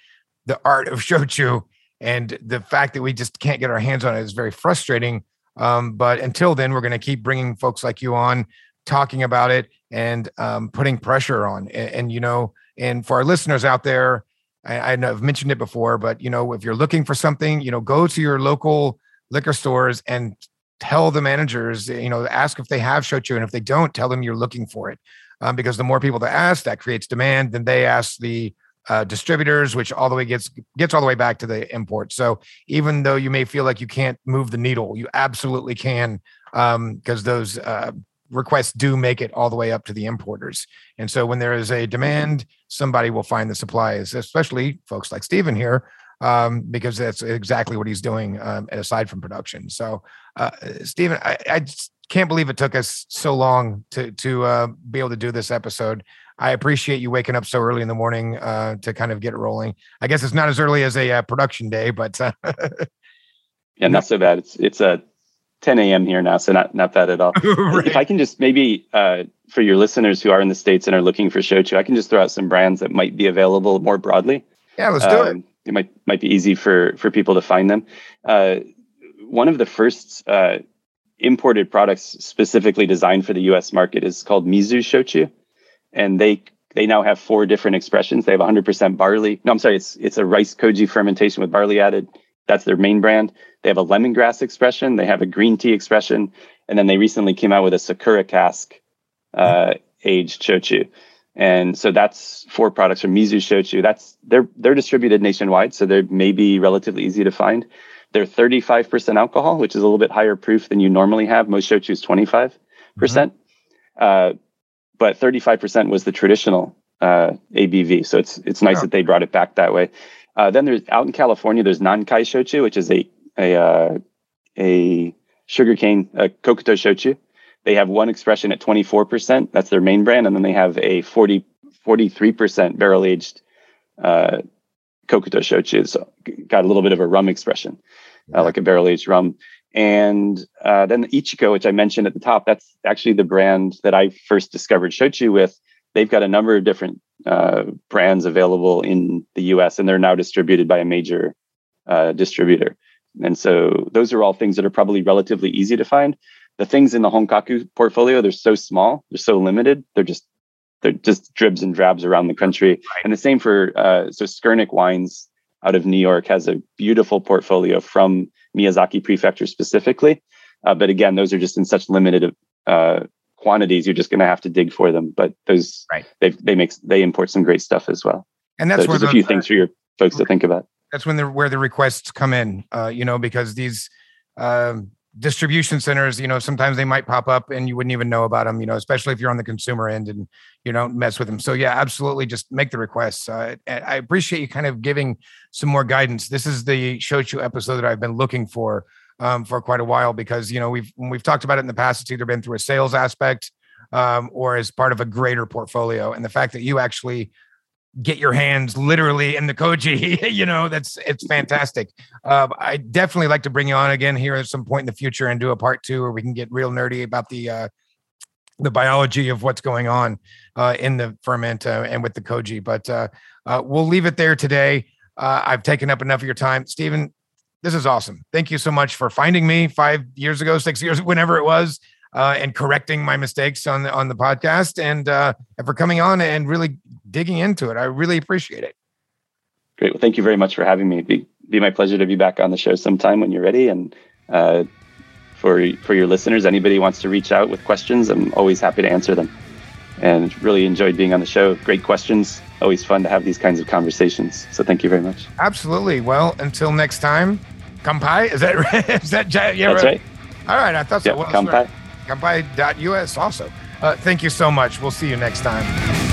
the art of shochu and the fact that we just can't get our hands on it is very frustrating. Um, but until then, we're going to keep bringing folks like you on, talking about it, and um, putting pressure on. And, and, you know, and for our listeners out there, I, I've mentioned it before, but you know, if you're looking for something, you know, go to your local liquor stores and tell the managers, you know, ask if they have shochu, and if they don't, tell them you're looking for it. Um, because the more people that ask, that creates demand. Then they ask the uh, distributors, which all the way gets gets all the way back to the import. So even though you may feel like you can't move the needle, you absolutely can because um, those uh, requests do make it all the way up to the importers. And so when there is a demand, somebody will find the supplies, especially folks like Stephen here, um, because that's exactly what he's doing um, aside from production. So, uh, Stephen, I, I can't believe it took us so long to to uh, be able to do this episode. I appreciate you waking up so early in the morning uh, to kind of get it rolling. I guess it's not as early as a uh, production day, but uh, yeah, not so bad. It's it's a 10 a.m. here now, so not not bad at all. right. If I can just maybe uh, for your listeners who are in the states and are looking for shochu, I can just throw out some brands that might be available more broadly. Yeah, let's do um, it. It might might be easy for for people to find them. Uh, one of the first imported products specifically designed for the U.S. market is called Mizu Shochu and they they now have four different expressions. They have 100% barley. No, I'm sorry, it's it's a rice koji fermentation with barley added. That's their main brand. They have a lemongrass expression. They have a green tea expression, and then they recently came out with a sakura cask uh, aged shochu. And so that's four products from Mizu Shochu. That's they're they're distributed nationwide, so they may be relatively easy to find. They're 35% alcohol, which is a little bit higher proof than you normally have. Most shochu is 25%. percent mm-hmm. uh, but 35% was the traditional uh, ABV. So it's it's nice that they brought it back that way. Uh, then there's out in California, there's Nankai Shochu, which is a a uh, a sugarcane uh, Kokuto Shochu. They have one expression at 24%. That's their main brand, and then they have a 40 43% barrel aged uh, Kokuto Shochu. So got a little bit of a rum expression, uh, like a barrel aged rum. And uh, then Iichiko, which I mentioned at the top, that's actually the brand that I first discovered shochu with. They've got a number of different uh, brands available in the US, and they're now distributed by a major uh, distributor. And so those are all things that are probably relatively easy to find. The things in the Honkaku portfolio, they're so small, they're so limited, they're just they're just dribs and drabs around the country. And the same for uh, so Skurnik Wines out of New York has a beautiful portfolio from Miyazaki Prefecture specifically. Uh, but again, those are just in such limited uh, quantities. You're just going to have to dig for them. But those right. they they make they import some great stuff as well. And that's so just a few things for your folks to think about. That's when the where the requests come in. Uh, you know, because these um, distribution centers, you know, sometimes they might pop up and you wouldn't even know about them, you know, especially if you're on the consumer end and you don't mess with them. So yeah, absolutely, just make the requests. Uh, I appreciate you kind of giving some more guidance. This is the shochu episode that I've been looking for um, for quite a while because you know we've we've talked about it in the past. It's either been through a sales aspect um, or as part of a greater portfolio, and the fact that you actually get your hands literally in the koji. you know, that's it's fantastic. Uh, I definitely like to bring you on again here at some point in the future and do a part two where we can get real nerdy about the uh, the biology of what's going on uh, in the ferment uh, and with the koji. But uh, uh, we'll leave it there today. Uh, I've taken up enough of your time, Stephen. This is awesome. Thank you so much for finding me five years ago, six years, whenever it was, uh, and correcting my mistakes on the on the podcast, and and for coming on and really digging into it. I really appreciate it. Great. Well, thank you very much for having me. Be, be my pleasure to be back on the show sometime when you're ready. And for for your listeners. Anybody wants to reach out with questions, I'm always happy to answer them. And really enjoyed being on the show. Great questions. Always fun to have these kinds of conversations. So thank you very much. Absolutely. Well, until next time, kampai. Is that right? Is that yeah? That's right. All right. I thought so. Yep, kampai. Kampai.us also. Uh, thank you so much. We'll see you next time.